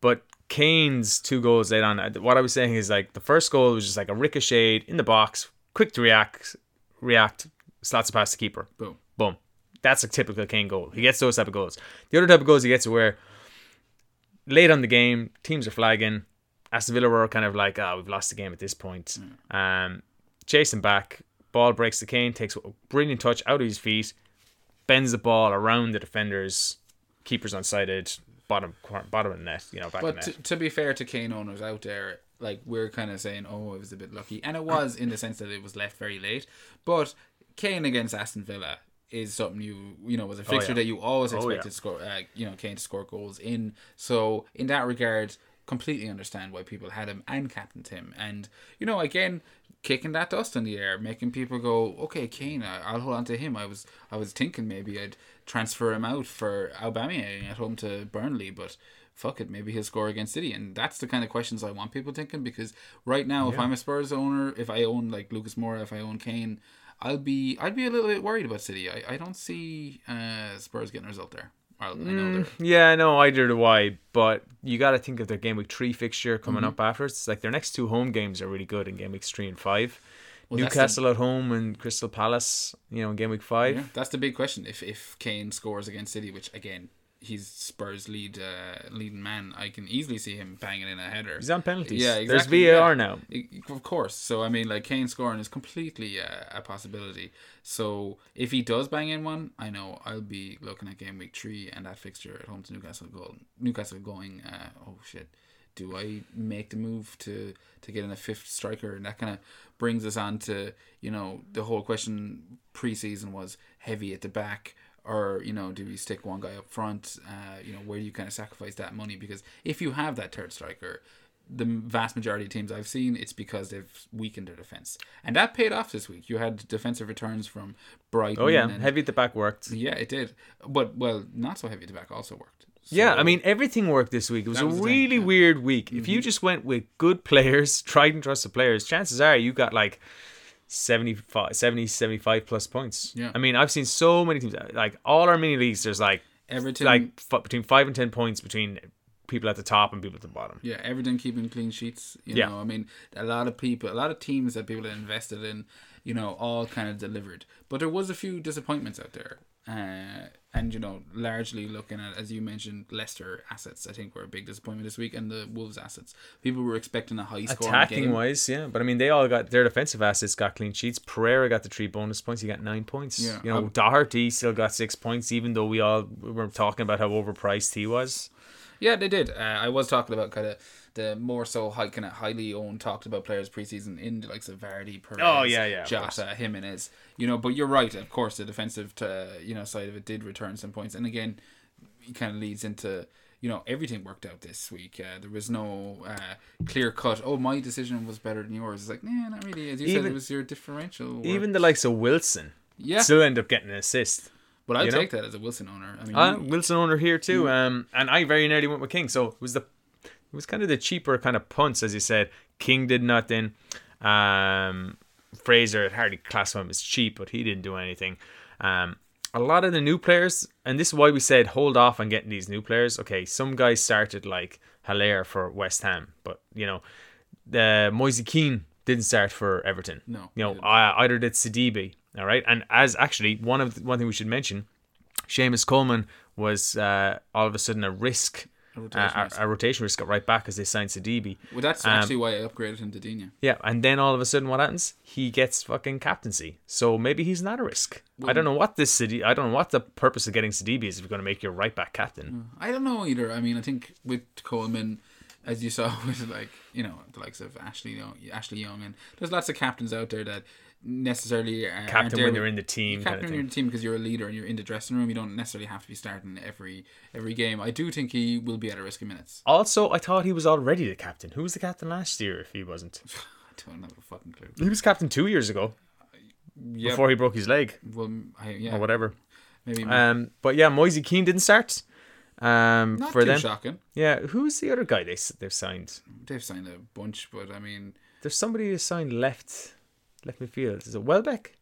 But Kane's two goals late on. uh, What I was saying is like the first goal was just like a ricochet in the box, quick to react, react, slots it pass to keeper. Boom. Boom. That's a typical Kane goal. He gets those type of goals. The other type of goals he gets are where late on the game, teams are flagging. Aston Villa were kind of like, ah, we've lost the game at this point. Um, chasing back, ball breaks the Kane, takes a brilliant touch out of his feet, bends the ball around the defenders, keepers unsighted, bottom bottom of the net, you know, back But the to, to be fair to Kane owners out there, like we're kind of saying, oh, it was a bit lucky, and it was in the sense that it was left very late. But Kane against Aston Villa is something you you know was a fixture yeah. that you always Oh, expected yeah. to score. Uh, you know, Kane to score goals in. So in that regard, completely understand why people had him and captained him, and you know again. Kicking that dust in the air, making people go, okay, Kane, I- I'll hold on to him. I was, I was thinking maybe I'd transfer him out for Aubameyang at home to Burnley, but fuck it, maybe he'll score against City. And that's the kind of questions I want people thinking because right now, if I'm a Spurs owner, if I own like Lucas Moura, if I own Kane, I'll be I'd be a little bit worried about City. I, I don't see uh, Spurs getting a result there. Well, I know mm, they're Yeah, no, either do I. But you got to think of their game week three fixture coming mm-hmm. up after. It's like their next two home games are really good in game weeks three and five. Well, that's the- Newcastle at home and Crystal Palace, you know, in game week five. yeah, that's the big question. If if Kane scores against City, which again he's Spurs lead uh, leading man, I can easily see him banging in a header. He's on penalties. Yeah, exactly. There's VAR yeah. now. Of course. So I mean, like Kane scoring is completely uh, a possibility. So if he does bang in one, I know I'll be looking at game week three and that fixture at home to Newcastle. Goal Newcastle going. Uh, oh shit. Do I make the move to to get in a fifth striker? And that kind of brings us on to you know the whole question preseason was heavy at the back. Or you know, do we stick one guy up front? Uh, you know, where do you kind of sacrifice that money? Because if you have that third striker, the vast majority of teams I've seen, it's because they've weakened their defense, and that paid off this week. You had defensive returns from Brighton. Oh yeah, and, heavy at the back worked. yeah, it did. But well, not so heavy at the back also worked. Yeah, I mean everything worked this week. It was a was thing, really yeah. Mm-hmm. weird week. If you just went with good players, tried and trusted players, chances are you got like 75, 70, 75 plus points. Yeah. I mean, I've seen so many teams like all our mini leagues. There's like Everton, like f- between five and ten points between people at the top and people at the bottom. yeah, Everton keeping clean sheets. You Yeah. know, I mean, a lot of people, a lot of teams that people invested in, you know, all kind of delivered. But there was a few disappointments out there, uh, and you know, largely looking at as you mentioned, Leicester assets. I think were a big disappointment this week, and the Wolves assets. People were expecting a high scoring Attacking wise, yeah, but I mean, they all got their defensive assets got clean sheets. Pereira got the three bonus points. He got nine points. Yeah. you know, Um, Doherty still got six points, even though we all were talking about how overpriced he was. Yeah, they did. Uh, I was talking about kind of the more so high, kind of highly owned, talked about players preseason in the likes of Vardy, Perez, Oh, yeah, yeah. Jota, Jimenez. You know, but you're right. Of course, the defensive to, you know side of it did return some points, and again, it kind of leads into you know everything worked out this week. Uh, there was no uh, clear cut. Oh, my decision was better than yours. It's like, nah, not really. As you said, it was your differential. work. Even the likes of Wilson yeah, still end up getting an assist. but I you know? take that as a Wilson owner. I mean, Uh, Wilson owner here too. Um, and I very nearly went with King. So it was the it was kind of the cheaper kind of punts, as you said. King did nothing. Um, Fraser hardly classify him as cheap, but he didn't do anything. Um, a lot of the new players, and this is why we said hold off on getting these new players. Okay, some guys started like Haller for West Ham, but you know, the Moise Kean didn't start for Everton. No, you know, uh, either did Sidibe. All right, and as actually one of the, one thing we should mention, Seamus Coleman was uh, all of a sudden a risk, rotation a, risk. a rotation risk got right back as they signed Sidibe. well, that's um, actually why I upgraded him to Digne. Yeah, and then all of a sudden, what happens? He gets fucking captaincy. So maybe he's not a risk. I don't know what this city. I don't know what the purpose of getting Sidibe is if you're going to make your right back captain. I don't know either. I mean, I think with Coleman, as you saw with like you know the likes of Ashley Young, Ashley Young, and there's lots of captains out there that necessarily are, Captain when you're in the team, captain when you're in the team because you're a leader and you're in the dressing room. You don't necessarily have to be starting every every game. I do think he will be at a risk of minutes. Also, I thought he was already the captain. Who was the captain last year? If he wasn't, I don't have a fucking clue. he was captain two years ago Yeah, before he broke his leg well, I, yeah, or whatever. maybe Um, but yeah, Moise Kean didn't start. Um, not for too them. shocking. Yeah, who's the other guy they they've signed? They've signed a bunch, but I mean, There's somebody who signed left left midfield. Is it Welbeck?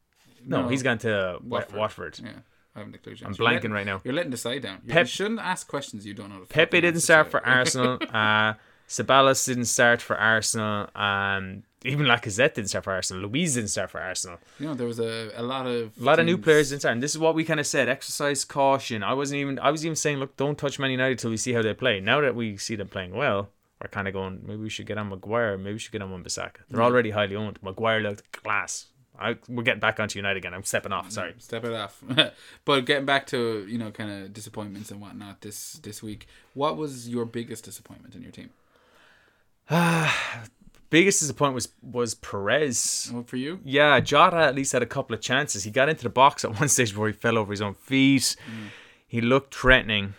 No, No. he's gone to Watford. Watford. Watford. yeah, I haven't a clue. I'm You're blanking letting- right now. You're letting the side down. You Pep- shouldn't ask questions you don't know. The Pepe didn't answers start to. for Arsenal. Uh, Ceballos didn't start for Arsenal. Um, even Lacazette didn't start for Arsenal. Luiz didn't start for Arsenal. You know, there was a, a lot of A lot of new teams- players didn't start. And this is what we kind of said: exercise caution. I wasn't even. I was even saying, look, don't touch Man United till we see how they play. Now that we see them playing well, we're kind of going. Maybe we should get on Maguire. Maybe we should get on Wan-Bissaka. They're mm. already highly owned. Maguire looked class. I, we're getting back onto United again. I'm stepping off. Sorry. Mm, step it off. but getting back to you know kind of disappointments and whatnot this this week, what was your biggest disappointment in your team? Biggest disappointment was was Perez. Well, for you, Yeah, Jota at least had a couple of chances. He got into the box at one stage before he fell over his own feet. Mm. He looked threatening.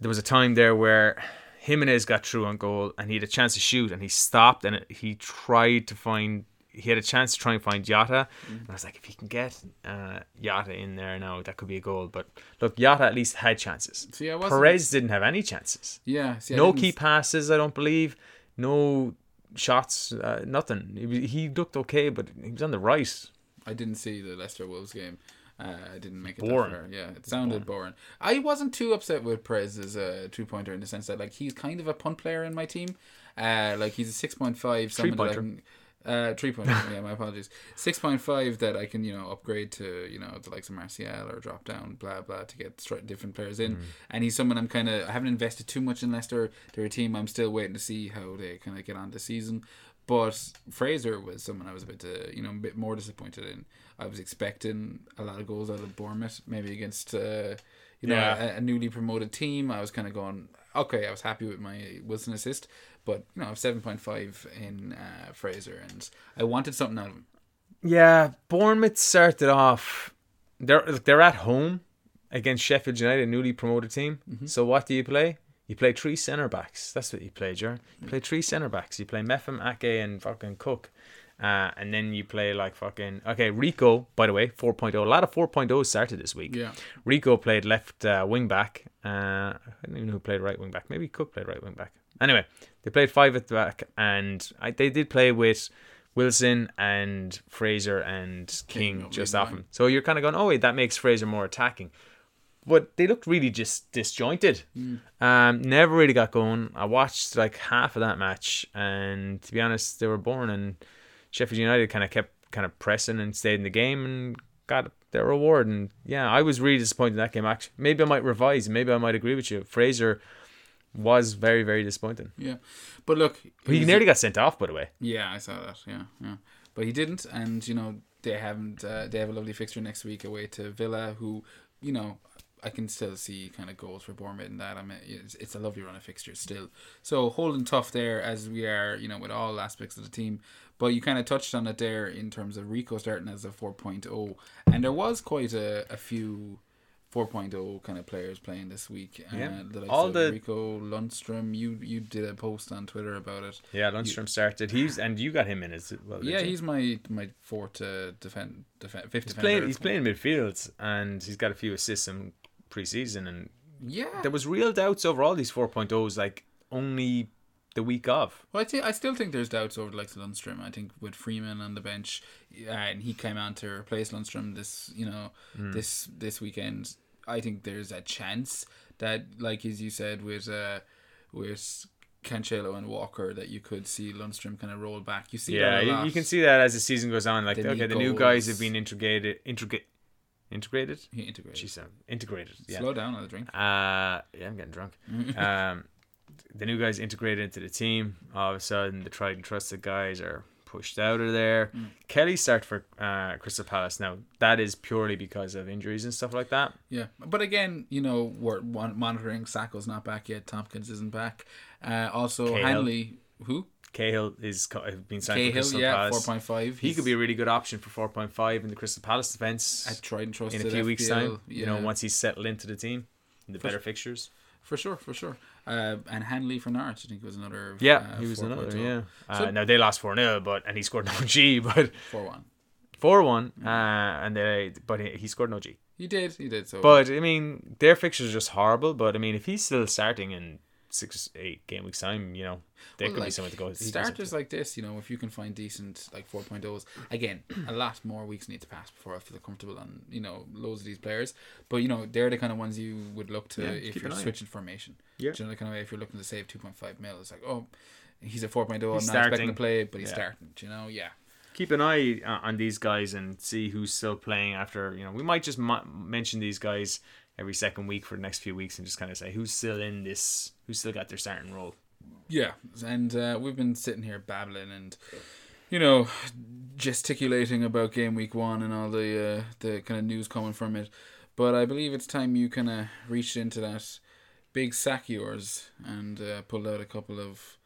There was a time there where Jimenez got through on goal and he had a chance to shoot and he stopped and he tried to find. He had a chance to try and find Jota, and I was like, if he can get uh, Jota in there now, that could be a goal. But look, Jota at least had chances. See, I wasn't- Perez didn't have any chances. yeah, see, No key passes, I don't believe. No shots, uh, nothing. He, he looked okay, but he was on the right. I didn't see the Leicester Wolves game. Uh, I didn't make it Boring. that far. Yeah, it sounded boring. I wasn't too upset with Perez as a two pointer in the sense that like he's kind of a punt player in my team. Uh, like he's a six point five. Three-pointer. Uh, three pointer. yeah, my apologies. Six point five that I can you know upgrade to you know the likes of Martial or drop down blah blah to get different players in. And he's someone I'm kind of I haven't invested too much in Leicester. They're a team I'm still waiting to see how they kind of get on this season. But Fraser was someone I was a bit, uh, you know, a bit more disappointed in. I was expecting a lot of goals out of Bournemouth, maybe against, uh, you know, Yeah. a, a newly promoted team. I was kind of going, okay, I was happy with my Wilson assist, but you know, I have seven point five in uh, Fraser, and I wanted something out of him. Yeah, Bournemouth started off. They're they're at home against Sheffield United, a newly promoted team. So what do you play? You play three centre backs. That's what you play, Jer. You play three centre backs. You play Mepham, Ake, and fucking Cook. Uh, and then you play like fucking okay Rico. By the way, 4.0. A lot of 4.0 started this week. Yeah. Rico played left uh, wing back. Uh, I don't even know who played right wing back. Maybe Cook played right wing back. Anyway, they played five at the back, and I, they did play with Wilson and Fraser and King, King, just off him. So you're kind of going, oh wait, that makes Fraser more attacking. But they looked really just disjointed. Um, never really got going. I watched like half of that match, and to be honest, they were boring. And Sheffield United kind of kept kind of pressing and stayed in the game and got their reward. And yeah, I was really disappointed in that game. Actually, maybe I might revise. Maybe I might agree with you. Fraser was very very disappointing. Yeah, but look, He he's- nearly got sent off, by the way. Yeah, I saw that. Yeah, yeah, but he didn't, and you know they haven't. Uh, they have a lovely fixture next week away to Villa, who you know I can still see kind of goals for Bournemouth in that. I mean, it's, it's a lovely run of fixtures still. So holding tough there as we are, you know, with all aspects of the team. But you kind of touched on it there in terms of Rico starting as a 4.0, and there was quite a, a few 4.0 kind of players playing this week. Yeah. uh, All the- Rico Lundstram. You you did a post on Twitter about it. Yeah, Lundstram started. He's and you got him in as well. Yeah, you? he's my my fourth uh, defend defend fifth He's defender. playing. He's playing midfield, and he's got a few assists in preseason. And Yeah. there was real doubts over all these 4.0s, like only the week of. Well, I think I still think there's doubts over the likes of Lundstram. I think with Freeman on the bench, uh, and he came on to replace Lundstram this you know Hmm. this this weekend. I think there's a chance that, like as you said, with uh, with Cancelo and Walker, that you could see Lundstram kind of roll back. You see Yeah, that you, you can see that as the season goes on. Like, The okay, the new guys have been integrated. Integrate. Integrated. he integrated. I'm integrated. Yeah. Slow down on the drink. Uh, yeah, I'm getting drunk. um, the new guys integrated into the team. All of a sudden, the tried and trusted guys are pushed out of there. Mm. Kelly start for uh, Crystal Palace now. That is purely because of injuries and stuff like that. Yeah, but again, you know, we're monitoring. Sakho's not back yet. Tomkins isn't back. Uh, also, Cahill. Hanley, who Cahill is has been signed for Cahill, Crystal yeah, Palace. four point five. He could be a really good option for four point five in the Crystal Palace defense I tried and trusted in a few weeks' time. Yeah, You know, once he's settled into the team, the For better sure. fixtures. for sure, for sure. Uh, and Hanley for Norwich, I think was another. Yeah, uh, he was 4.0. another. Yeah. Uh, So- now they lost four 0 but and he scored no G, but four one. four one. Uh, and they but he, he scored no G. He did, he did. So, But I mean, their fixtures are just horrible. But I mean, if he's still starting in six, eight game weeks time, you know, there Well, could be like, someone to go. he goes starters into. like this, you know, if you can find decent like 4.0s, again, a lot more weeks need to pass before I feel comfortable on you know loads of these players. But you know, they're the kind of ones you would look to Yeah, if you're an eye switching formation. Yeah. Do you know the kind of way if you're looking to save 2.5 mil, it's like oh. He's a 4.0. I'm not He's expecting starting. to play, but he's Yeah. starting. do You know, yeah. keep an eye uh, on these guys and see who's still playing after you know we might just mo- mention these guys every second week for the next few weeks and just kind of say who's still in this who's still got their starting role Yeah, and uh, we've been sitting here babbling and you know gesticulating about game week one and all the uh, the kind of news coming from it. But I believe it's time you kind of reached into that big sack yours and uh, pulled out a couple of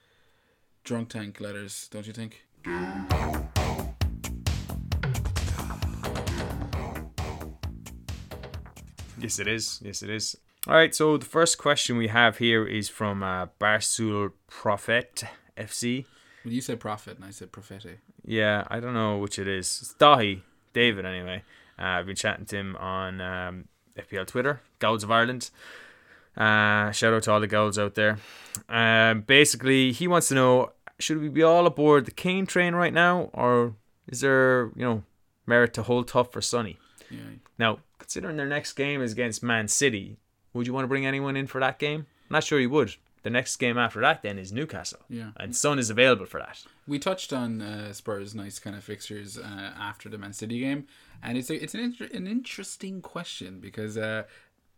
drunk tank letters, don't you think? Yes it is yes it is all right so the first question we have here is from uh, barsul prophet fc Well, you said prophet and I said prophetic. yeah i don't know which it is it's dahi david anyway uh, i've been chatting to him on um, fpl twitter Golds of ireland Uh, shout out to all the girls out there. Um, basically, he wants to know: should we be all aboard the Kane train right now, or is there, you know, merit to hold tough for Sonny? Yeah. Now, considering their next game is against Man City, would you want to bring anyone in for that game? I'm Not sure you would. The next game after that then is Newcastle, Yeah. and Son is available for that. We touched on uh, Spurs' nice kind of fixtures uh, after the Man City game, and it's a, it's an inter- an interesting question because uh,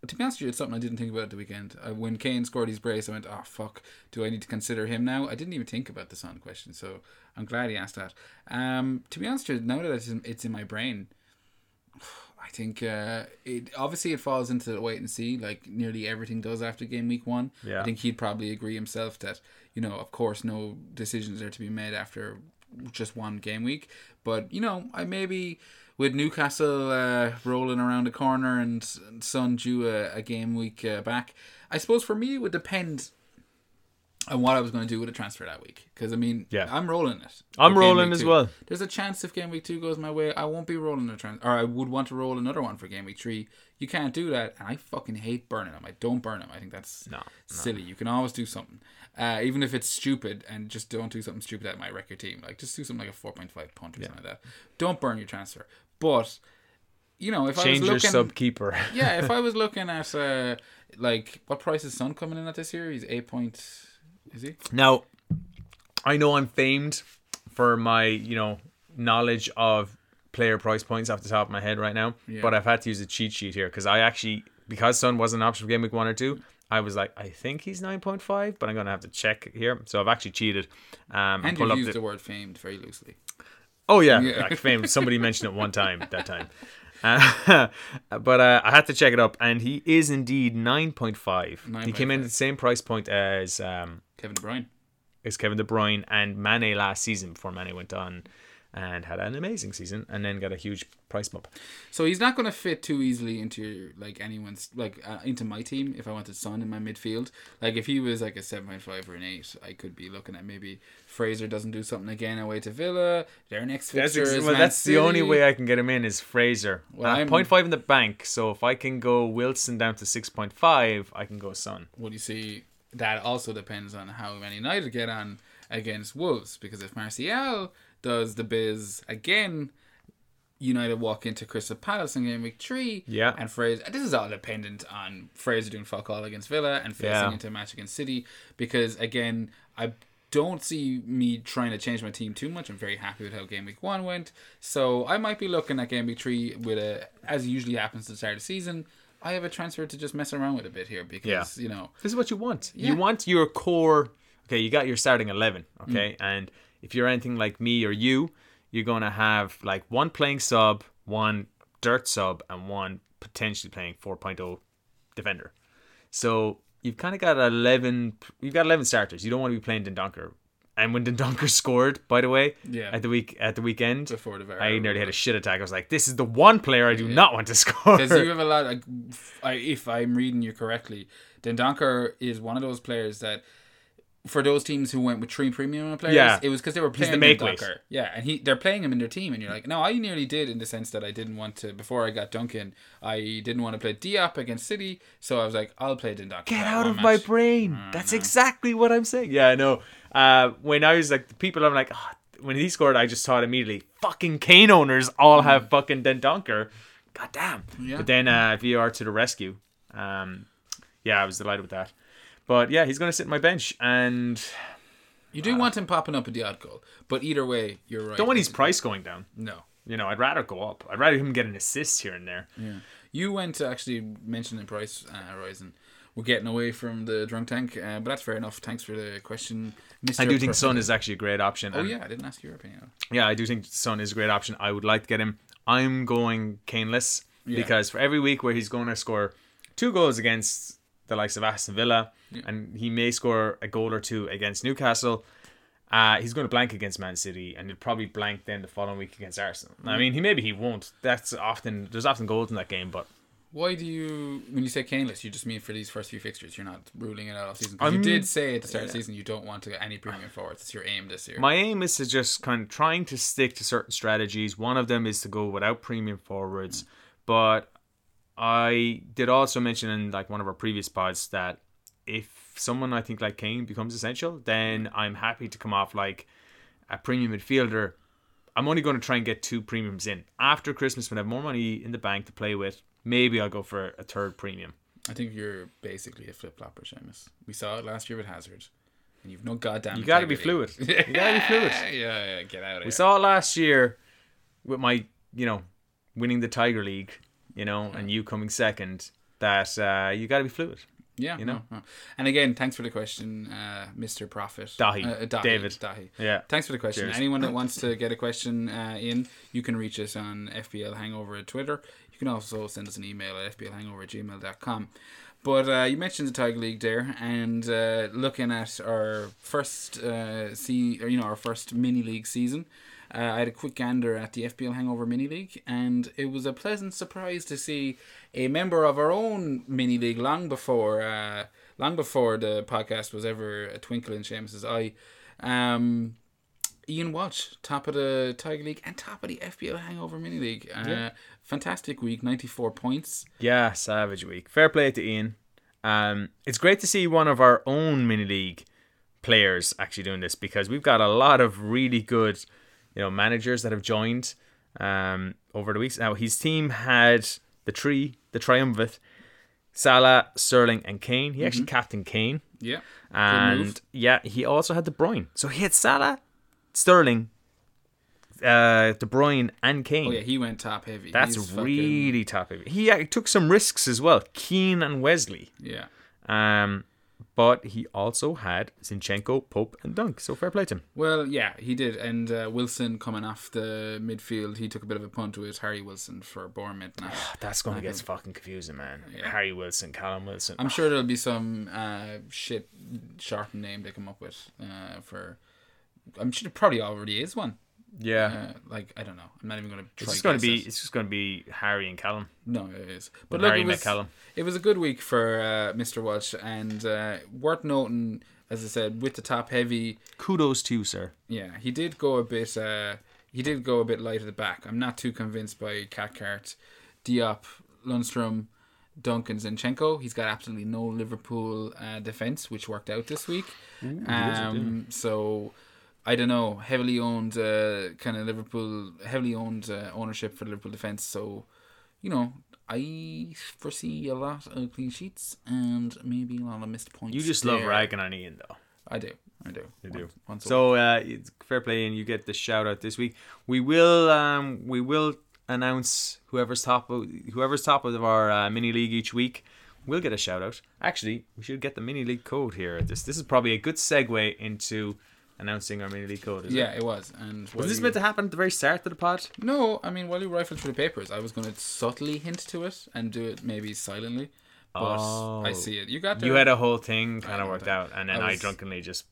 to be honest with you, it's something I didn't think about at the weekend. Uh, when Kane scored his brace, I went, "Oh fuck, do I need to consider him now?" I didn't even think about the Son question, so I'm glad he asked that. Um, to be honest with you, now that it's in, it's in my brain, I think uh, it obviously it falls into the wait and see, like nearly everything does after game week one. Yeah. I think he'd probably agree himself that you know, of course, no decisions are to be made after just one game week. But you know, I maybe with Newcastle uh, rolling around the corner and Son due a, a game week uh, back, I suppose for me it would depend on what I was going to do with a transfer that week. Because I mean, Yeah. I'm rolling it. I'm rolling as two. well. There's a chance if game week two goes my way, I won't be rolling a transfer, or I would want to roll another one for game week three. You can't do that, and I fucking hate burning them. I don't burn them. I think that's No, silly. You can always do something, uh, even if it's stupid, and just don't do something stupid that might wreck your team. Like just do something like a four point five punt or something like that. Don't burn your transfer. But you know, if Change I was looking, sub keeper. yeah, if I was looking at uh, like what price is Son coming in at this year? He's eight point. Is he? Now, I know I'm famed for my, you know, knowledge of player price points off the top of my head right now, Yeah. but I've had to use a cheat sheet here because I actually because Son wasn't an option for game week one or two. I was like, I think he's nine point five, but I'm gonna have to check here. So I've actually cheated. Um, And you used the- the word famed very loosely. Oh yeah, Yeah. like fame. Somebody mentioned it one time that time. Uh, but uh, I had to check it up, and he is indeed nine point five. He came in at the same price point as um, Kevin De Bruyne. as Kevin De Bruyne and Mane last season before Mane went on and had an amazing season, and then got a huge price bump. So he's not going to fit too easily into like anyone's like uh, into my team if I wanted Son in my midfield. Like if he was like a seven point five or an eight, I could be looking at maybe Fraser doesn't do something again away to Villa. Their next That's, fixture ex- is well, Man that's the only way I can get him in is Fraser. Well, I'm- 0.5 in the bank, so if I can go Wilson down to 6.5, I can go Son. What do you see, that also depends on how Man United get on against Wolves. Because if Martial does the biz again, United walk into Crystal Palace in game week three. Yeah. And Fraser, this is all dependent on Fraser doing fuck all against Villa and facing Yeah. into a match against City. Because again, I don't see me trying to change my team too much. I'm very happy with how game week one went. So I might be looking at game week three with a, as usually happens at the start of the season. I have a transfer to just mess around with a bit here because you know This is what you want. Yeah. You want your core. Okay, you got your starting 11, Mm. okay? And if you're anything like me or you, you're going to have like one playing sub, one dirt sub, and one potentially playing 4.0 defender. So you've kind of got 11 you've got 11 starters. You don't want to be playing Dendoncker. And when Dendoncker scored, by the way, Yeah. at the week at the weekend, before the VAR. I nearly had a shit attack. I was like, this is the one player I do not want to score. Because you have a lot. Like, if I'm reading you correctly, Dendoncker is one of those players that, for those teams who went with three premium players, Yeah. it was because they were playing the weight. Yeah, and he they're playing him in their team, and you're like, no, I nearly did in the sense that I didn't want to before I got Duncan. I didn't want to play Diop against City, so I was like, I'll play Dundalk. Get out of my match. brain. That's exactly what I'm saying. Yeah, I know. Uh, when I was like, the people I'm like, "Ah," when he scored, I just thought immediately, fucking Kane owners all have fucking Dendoncker. God damn. Yeah. But then uh, VR to the rescue. Um, yeah, I was delighted with that. But yeah, he's going to sit in my bench. And You do want him popping up at the odd goal, but either way, you're right. don't want his price going down. No. You know, I'd rather go up. I'd rather him get an assist here and there. Yeah. You went to actually mentioning price, uh, Horizon. We're getting away from the drunk tank, uh, but that's fair enough. Thanks for the question, Mr. I do think Son is actually a great option. Oh yeah, I didn't ask your opinion. Yeah, I do think Son is a great option. I would like to get him. I'm going Kaneless Yeah. because for every week where he's going to score two goals against the likes of Aston Villa, Yeah. and he may score a goal or two against Newcastle. Uh, he's going to blank against Man City, and he'll probably blank then the following week against Arsenal. I mean, he maybe he won't. That's often there's often goals in that game, but Why do you, when you say Kaneless, you just mean for these first few fixtures? You're not ruling it out all season. 'Cause you did say at the start of the season you don't want to get any premium forwards. It's your aim this year. My aim is to just kind of trying to stick to certain strategies. One of them is to go without premium forwards, but I did also mention in like one of our previous pods that if someone I think like Kane becomes essential, then mm-hmm. I'm happy to come off like a premium midfielder. I'm only going to try and get two premiums in after Christmas when I have more money in the bank to play with. Maybe I'll go for a third premium. I think you're basically a flip flopper, Seamus. We saw it last year with Hazard, and you've no goddamn. You got to be fluid. You got to be fluid. yeah, yeah, get out of We here. We saw it last year with my, you know, winning the Tiger League, you know, and you coming second. That uh, you got to be fluid. Yeah, you know? no, no. And again, thanks for the question, uh, Mr. Prophet. Dahi. Uh, Dahi. David. Dahi. Yeah. Thanks for the question. Cheers. Anyone that wants to get a question uh, in, you can reach us on FPL Hangover at Twitter. You can also send us an email at fplhangover at gmail.com. But uh, you mentioned the Tiger League there, and uh, looking at our first uh, see, or, you know, our first mini league season, uh, I had a quick gander at the FPL Hangover mini league, and it was a pleasant surprise to see a member of our own mini league long before, uh, long before the podcast was ever a twinkle in Seamus's eye. Um, Ian Walsh, top of the Tiger League and top of the FPL Hangover Mini League. Uh, Yeah. Fantastic week, 94 points. Yeah, savage week. Fair play to Ian. Um, it's great to see one of our own mini league players actually doing this because we've got a lot of really good, you know, managers that have joined um, over the weeks. Now his team had the tree, the triumvirate, Salah, Sterling, and Kane. He actually captained Kane. Yeah. And yeah, he also had De Bruyne. So he had Salah, Sterling, uh, De Bruyne and Kane. Oh yeah, he went top heavy. That's He's fucking- really top heavy. He uh, took some risks as well. Kean and Wesley. yeah. Um, but he also had Zinchenko, Pope, and Dunk. So fair play to him. Well, yeah, he did. And uh, Wilson coming off the midfield, he took a bit of a punt with Harry Wilson for Bournemouth. Now. That's going to get fucking confusing, man. Yeah. Harry Wilson, Callum Wilson. I'm sure there'll be some uh, shit shortened name they come up with uh, for. I'm sure there probably already is one. Yeah. Uh, like I don't know. I'm not even going to try. it's just going to be. it. It's just going to be Harry and Callum. No, it is. But look, Harry it met was, Callum. it was a good week for uh, Mr. Welch, and uh, worth noting, as I said, with the top heavy, Kudos to you, sir. yeah, he did go a bit. Uh, he did go a bit light at the back. I'm not too convinced by Cathcart, Diop, Lundstram, Duncan, Zinchenko. He's got absolutely no Liverpool uh, defense, which worked out this week. um, so I don't know. Heavily owned, uh, kind of Liverpool, heavily owned uh, ownership for Liverpool defense. So you know, I foresee a lot of clean sheets and maybe a lot of missed points. You just love ragging on Ian, though. I do. I do. You do. Once- So uh, it's fair play, and you get the shout out this week. We will um, we will announce whoever's top of, whoever's top of our uh, mini league each week. We'll get a shout out. Actually, we should get the mini league code here. This this is probably a good segue into announcing our mini league code. Is Yeah, it? it was. And Was this you- meant to happen at the very start of the pod? No, I mean while you rifled through the papers, I was going to subtly hint to it and do it maybe silently, but I Oh. see it. You got oh, there. You had a whole thing kind of worked out, and then I I, drunkenly just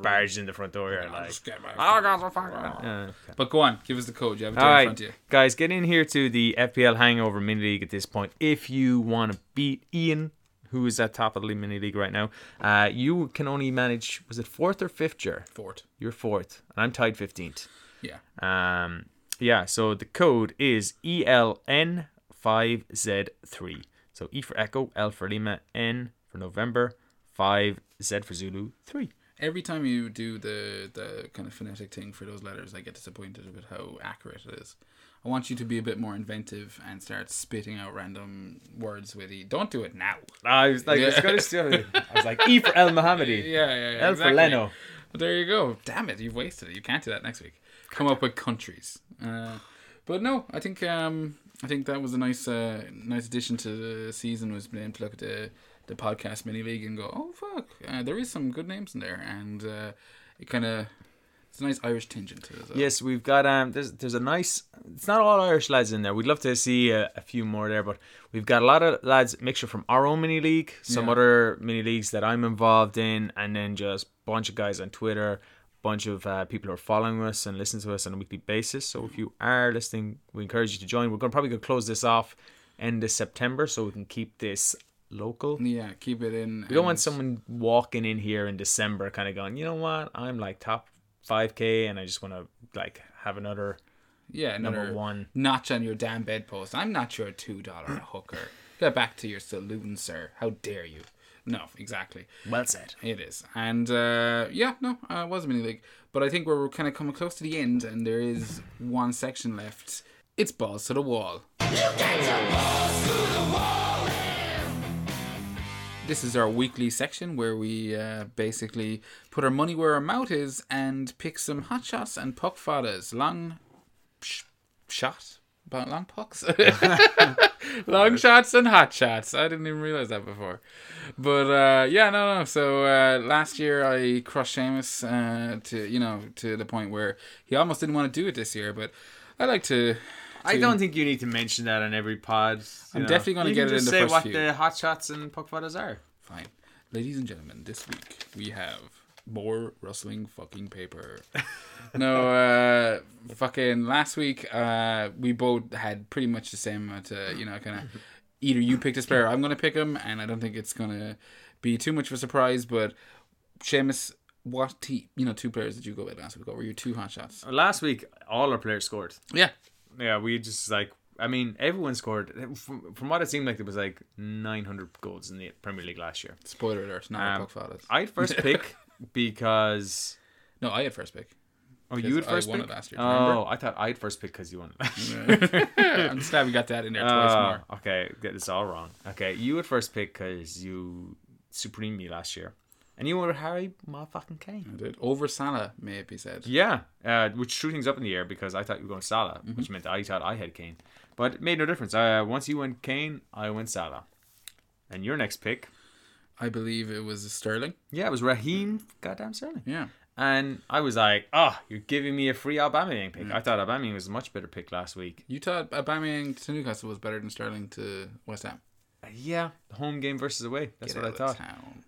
barged in the front door. and like, just get my- oh god, so fuck. Yeah, okay. But go on, give us the code. You have it All in front of you. guys, get in here to the FPL Hangover Mini League at this point. If you want to beat Ian, who is at top of the mini league right now, uh, you can only manage. Was it fourth or fifth? Jer? Fort. You're fourth, and I'm tied fifteenth. Yeah. Um, yeah. So the code is E ELN5Z3. So E for Echo, L for Lima, N for November, five Z for Zulu, three. Every time you do the the kind of phonetic thing for those letters, I get disappointed with how accurate it is. I want you to be a bit more inventive and start spitting out random words with E. Don't do it now. I was like, Yeah. it's gonna. I was like E for Elmohamady, Yeah, yeah, yeah. L exactly. for Leno. But there you go. Damn it, you've wasted it. You can't do that next week. Come up with countries. Uh, but no, I think um, I think that was a nice uh, nice addition to the season was being able to look at the the podcast mini league and go, oh fuck, uh, there is some good names in there, and uh, it kind of it's a nice Irish tinge into it. Well. Yes, we've got um. There's there's a nice. It's not all Irish lads in there. We'd love to see a, a few more there, but we've got a lot of lads mixture from our own mini league, some Yeah. other mini leagues that I'm involved in, and then just bunch of guys on Twitter, bunch of uh, people who are following us and listen to us on a weekly basis. So if you are listening, we encourage you to join. We're going to probably gonna close this off end of September, so we can keep this local. Yeah, keep it in. We don't want someone walking in here in December, kind of going, you know what? I'm like top five k, and I just want to like have another yeah number one. notch on your damn bedpost. I'm not your two dollar hooker. Get back to your saloon, sir. How dare you? No, exactly. Well said. It is, and uh, yeah, no, uh, it was a mini league, but I think we're kind of coming close to the end, and there is one section left. It's balls to the wall. This is our weekly section where we uh, basically put our money where our mouth is and pick some hot shots and puck fadas. Long sh- shot? About long pucks? long shots and hot shots. I didn't even realize that before. But uh, yeah, no, no. So uh, last year I crushed Seamus uh, to you know to the point where he almost didn't want to do it this year. But I like to. I don't think you need to mention that on every pod. I'm know. definitely gonna get it in the just the say what the hot shots and puck fadas are. Fine, ladies and gentlemen. This week we have more rustling fucking paper. no, uh, fucking last week uh, we both had pretty much the same amount. Of, you know, kind of either you picked a player, I'm gonna pick him, and I don't think it's gonna be too much of a surprise. But Seamus, what te- you know, two players did you go with last week? What were your two hot shots? Last week, all our players scored. Yeah, Yeah, we just like. I mean, everyone scored. From, from what it seemed like, there was like 900 goals in the Premier League last year. spoiler alert. Not Um, puck. I had first pick because. No, I had first pick. Oh, you had first I first won pick. it last year, oh, I thought I had first pick because you won. It last year. I'm just glad we got that in there twice Uh, more. okay, get this all wrong. Okay, you had first pick because you supreme me last year. And you went with Harry motherfucking Kane. I did. Over Salah, may it be said. Yeah, uh, which threw things up in the air because I thought you were going Salah, Mm-hmm. which meant I thought I had Kane. But it made no difference. Uh, once you went Kane, I went Salah. And your next pick, I believe it was Sterling. yeah, it was Raheem goddamn Sterling. Yeah. And I was like, oh, you're giving me a free Aubameyang pick. I thought Aubameyang was a much better pick last week. You thought Aubameyang to Newcastle was better than Sterling to West Ham. Yeah, home game versus away. That's Get what I thought.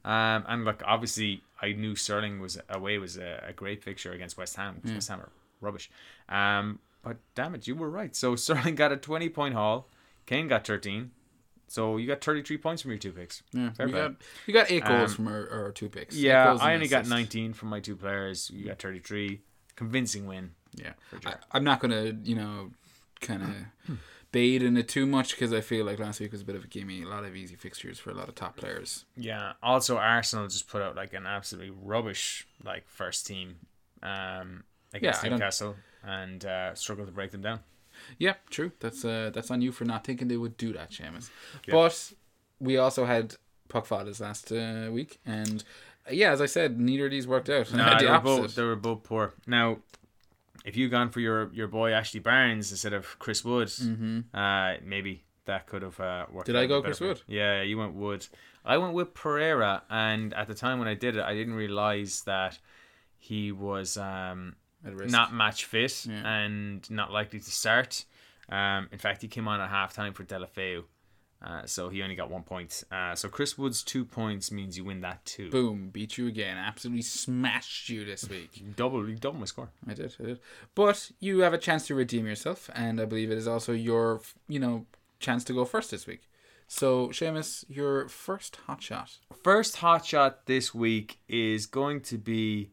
Um, and look, obviously, I knew Sterling was away was a, a great fixture against West Ham. because West Ham are rubbish. Um, but damn it, you were right. So Sterling got a twenty point haul. Kane got thirteen. So you got thirty three points from your two picks. Yeah, Fair play. got we got eight goals Um, from our, our two picks. Yeah, I only got nineteen from my two players. You got thirty three. Convincing win. Yeah, For I. I'm not gonna you know kind of bait in it too much because I feel like last week was a bit of a gimme. A lot of easy fixtures for a lot of top players. Yeah. Also, Arsenal just put out like an absolutely rubbish like first team um, against don't- Newcastle and uh, struggled to break them down. Yeah, true. That's uh that's on you for not thinking they would do that, Seamus. Yeah. But we also had puck fathers last uh, week, and uh, yeah, as I said, neither of these worked out. No, the they were, both, they were both poor. Now, if you gone for your, your boy Ashley Barnes instead of Chris Wood, uh, maybe that could have uh, worked. Mm-hmm. Did I go Chris. Wood? Yeah, you went Wood. I went with Pereyra, and at the time when I did it, I didn't realize that he was um, not match fit Yeah. and not likely to start. Um, in fact, he came on at halftime for Deulofeu. Uh, so he only got one point. Uh, so Chris Wood's two points means you win that too. Boom, beat you again. Absolutely smashed you this week. Double, you double my score. I did, I did. But you have a chance to redeem yourself, and I believe it is also your, you know, chance to go first this week. So, Seamus, your first hot shot. First hot shot this week is going to be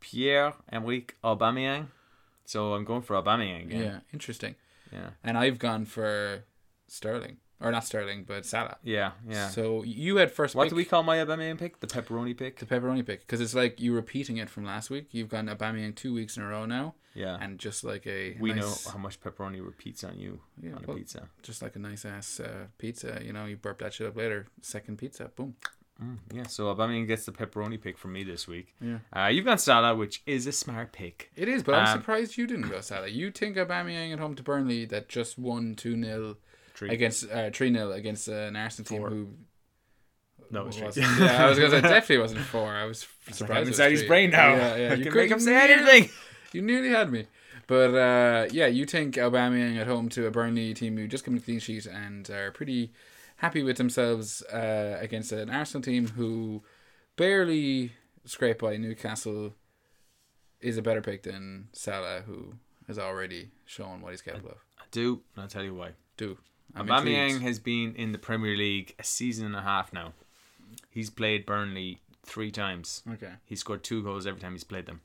Pierre Emerick Aubameyang. So I'm going for Aubameyang again. Yeah, interesting. Yeah. And I've gone for Sterling, or not Sterling, but Salah. Yeah. Yeah. So you had first. what pick, do we call my Aubameyang pick? The pepperoni pick. The pepperoni pick, because it's like you repeating it from last week. You've gotten Aubameyang two weeks in a row now, Yeah. and just like a we nice, know how much pepperoni repeats on you Yeah, on a well- pizza. just like a nice ass uh, pizza. You know, you burp that shit up later. Second pizza, boom. Mm, yeah. So Aubameyang gets the pepperoni pick from me this week. Yeah. Uh, you've got Salah, which is a smart pick. It is, but I'm Um, surprised you didn't go Salah. You think Aubameyang at home to Burnley that just won two 0 Three. against uh, three 0 against an Arsenal team Four. who. No, it was three. Yeah, I was gonna say definitely wasn't four. I was surprised. I'm inside his brain now. Yeah, yeah. I You can make him say nearly- anything. You nearly had me. But uh, yeah, you think Aubameyang at home to a Burnley team who just come to clean sheet and are pretty happy with themselves uh, against an Arsenal team who barely scraped by Newcastle is a better pick than Salah, who has already shown what he's capable of. I do, and I'll tell you why. Do I'm Aubameyang intrigued. has been in the Premier League a season and a half now. He's played Burnley three times. Okay, He scored two goals every time he's played them.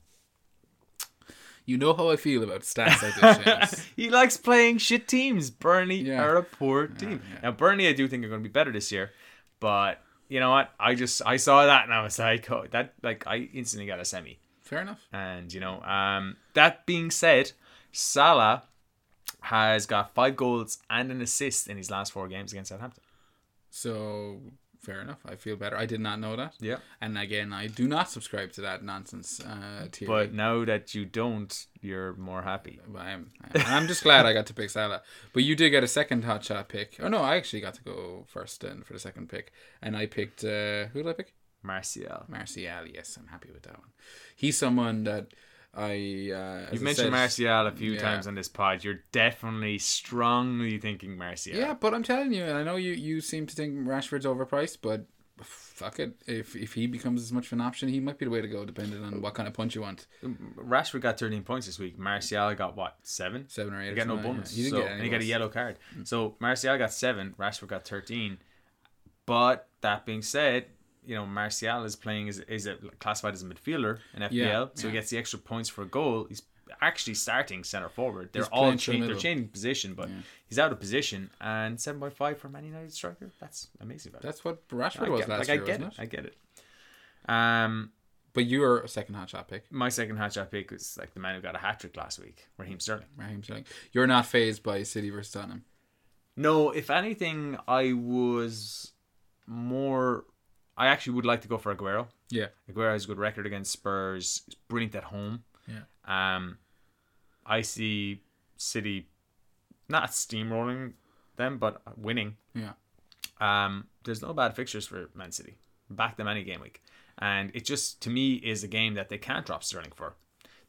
you know how I feel about stats like this. He likes playing shit teams. Burnley Yeah. are a poor team. yeah. Now Burnley, I do think are going to be better this year, but you know what? I just I saw that and I was like, oh, that like I instantly got a semi. Fair enough. And you know, um, that being said, Salah has got five goals and an assist in his last four games against Southampton. So fair enough. I feel better. I did not know that. Yeah. And again, I do not subscribe to that nonsense uh, theory. But now that you don't, you're more happy. I am. I am. I'm just glad I got to pick Salah. But you did get a second hot shot pick. Oh no, I actually got to go first then for the second pick, and I picked uh, who did I pick? Martial. Martial. Yes, I'm happy with that one. He's someone that I. Uh, You've I mentioned said- Martial a few yeah. times on this pod. You're definitely strongly thinking Martial. Yeah, but I'm telling you, I know you you seem to think Rashford's overpriced, but fuck it. If if he becomes as much of an option, he might be the way to go, depending on what kind of punch you want. Rashford got 13 points this week. Martial got what? Seven? Seven or eight. He got no something, yeah. bonus. He didn't so, get any and he got a yellow card. So Martial got seven. Rashford got 13. But that being said, you know, Martial is playing is is a, classified as a midfielder in FPL, Yeah, so he gets the extra points for a goal. He's actually starting center forward. They're He's all through changing. They're changing position, but he's out of position. And seven point five for Man United striker. That's amazing. Value. That's what Rashford I was get, last like, year, I get wasn't it. it? I get it. Um, But a second hot shot pick, my second hat shot pick was like the man who got a hat trick last week, Raheem Sterling. Raheem Sterling. You're not phased by City versus Tottenham. No, if anything, I was more. I actually would like to go for Aguero Yeah. Aguero has a good record against Spurs. He's brilliant at home. Yeah. Um, I see City not steamrolling them, but winning. Yeah. Um, there's no bad fixtures for Man City. Back them any game week, and it just to me is a game that they can't drop Sterling for.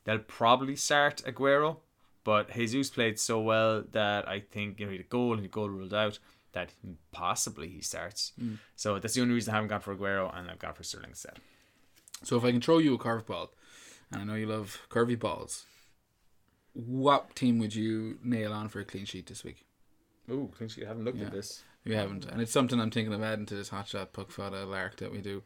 They'll probably start Aguero, but Jesus played so well that I think you know he had a goal and a goal ruled out that possibly he starts. Hmm. So that's the only reason I haven't gone for Aguero and I've gone for Sterling instead. So if I can throw you a curveball, and I know you love curvy balls, what team would you nail on for a clean sheet this week? Ooh, I think you haven't looked Yeah. at this. You haven't, and it's something I'm thinking of adding to this hot shot puck fada lark that we do.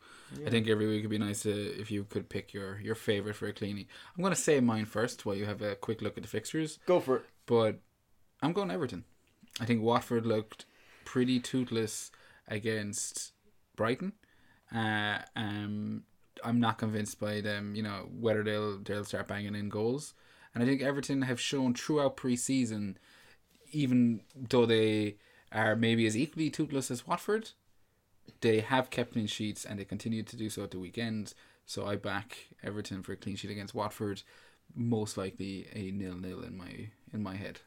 I think every week would be nice to if you could pick your your favorite for a cleanie. I'm going to say mine first while you have a quick look at the fixtures. Go for it. but I'm going Everton. I think Watford looked pretty toothless against Brighton. Uh, um, I'm not convinced by them. You know whether they'll they'll start banging in goals, and I think Everton have shown throughout pre-season, even though they are maybe as equally toothless as Watford, they have kept clean sheets and they continue to do so at the weekend. So I back Everton for a clean sheet against Watford, most likely a nil nil in my in my head.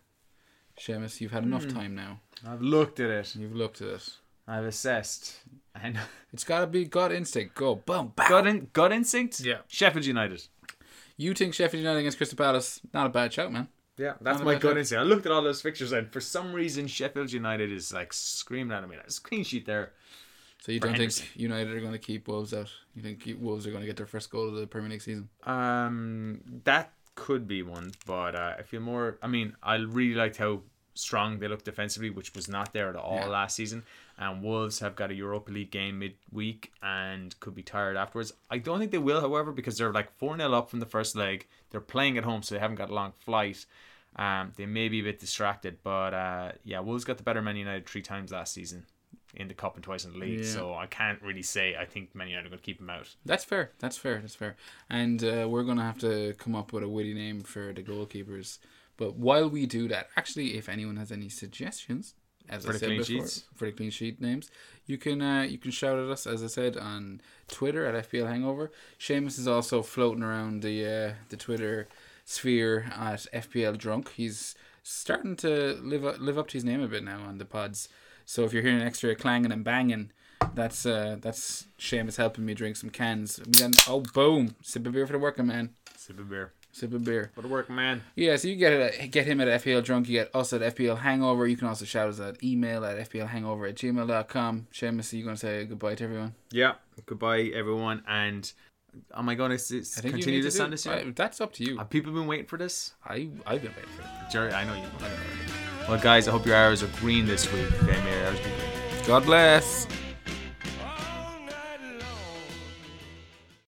Seamus, you've had enough time now. I've looked at it. You've looked at it. I've assessed. And It's got to be gut instinct. Go boom, bam. gut, in, gut instinct. Yeah. Sheffield United. You think Sheffield United against Crystal Palace? Not a bad shout, man. Yeah, that's Not my gut that. instinct. I looked at all those fixtures and for some reason Sheffield United is like screaming at me. There's a clean sheet there. So you For don't Henderson. think United are going to keep Wolves out? You think Wolves are going to get their first goal of the Premier League season? Um, that could be one, but uh, I feel more. I mean, I really liked how strong they looked defensively, which was not there at all Yeah. last season. And Wolves have got a Europa League game midweek and could be tired afterwards. I don't think they will, however, because they're like 4 0 up from the first leg. They're playing at home, so they haven't got a long flight. Um, they may be a bit distracted, but uh, yeah, Wolves got the better Man United three times last season in the cup and twice in the league. Yeah. So I can't really say I think Man United are going to keep them out. That's fair. That's fair. That's fair. And uh, we're going to have to come up with a witty name for the goalkeepers. But while we do that, actually, if anyone has any suggestions, as For I the said clean before, sheets? for the clean sheet names, you can uh, you can shout at us, as I said, on Twitter at FPL Hangover. Seamus is also floating around the uh, the Twitter sphere at FPL Drunk. He's starting to live up, live up to his name a bit now on the pods. So if you're hearing extra clanging and banging, that's uh that's Seamus helping me drink some cans. We got oh boom, sip a beer for the working man. Sip a beer. Sip a beer. What a work, man. Yeah, so you get it at, get him at FPL Drunk, you get us at FPL Hangover. You can also shout us at email at FPLhangover at gmail.com. Seamus, are you going to say goodbye to everyone? Yeah. Goodbye, everyone. And am I going to I you continue to this on this year? Right, That's up to you. Have people been waiting for this? I, I've been waiting for it. Jerry, I know you. Well, guys, I hope your arrows are green this week. Okay, may your arrows be green. God bless.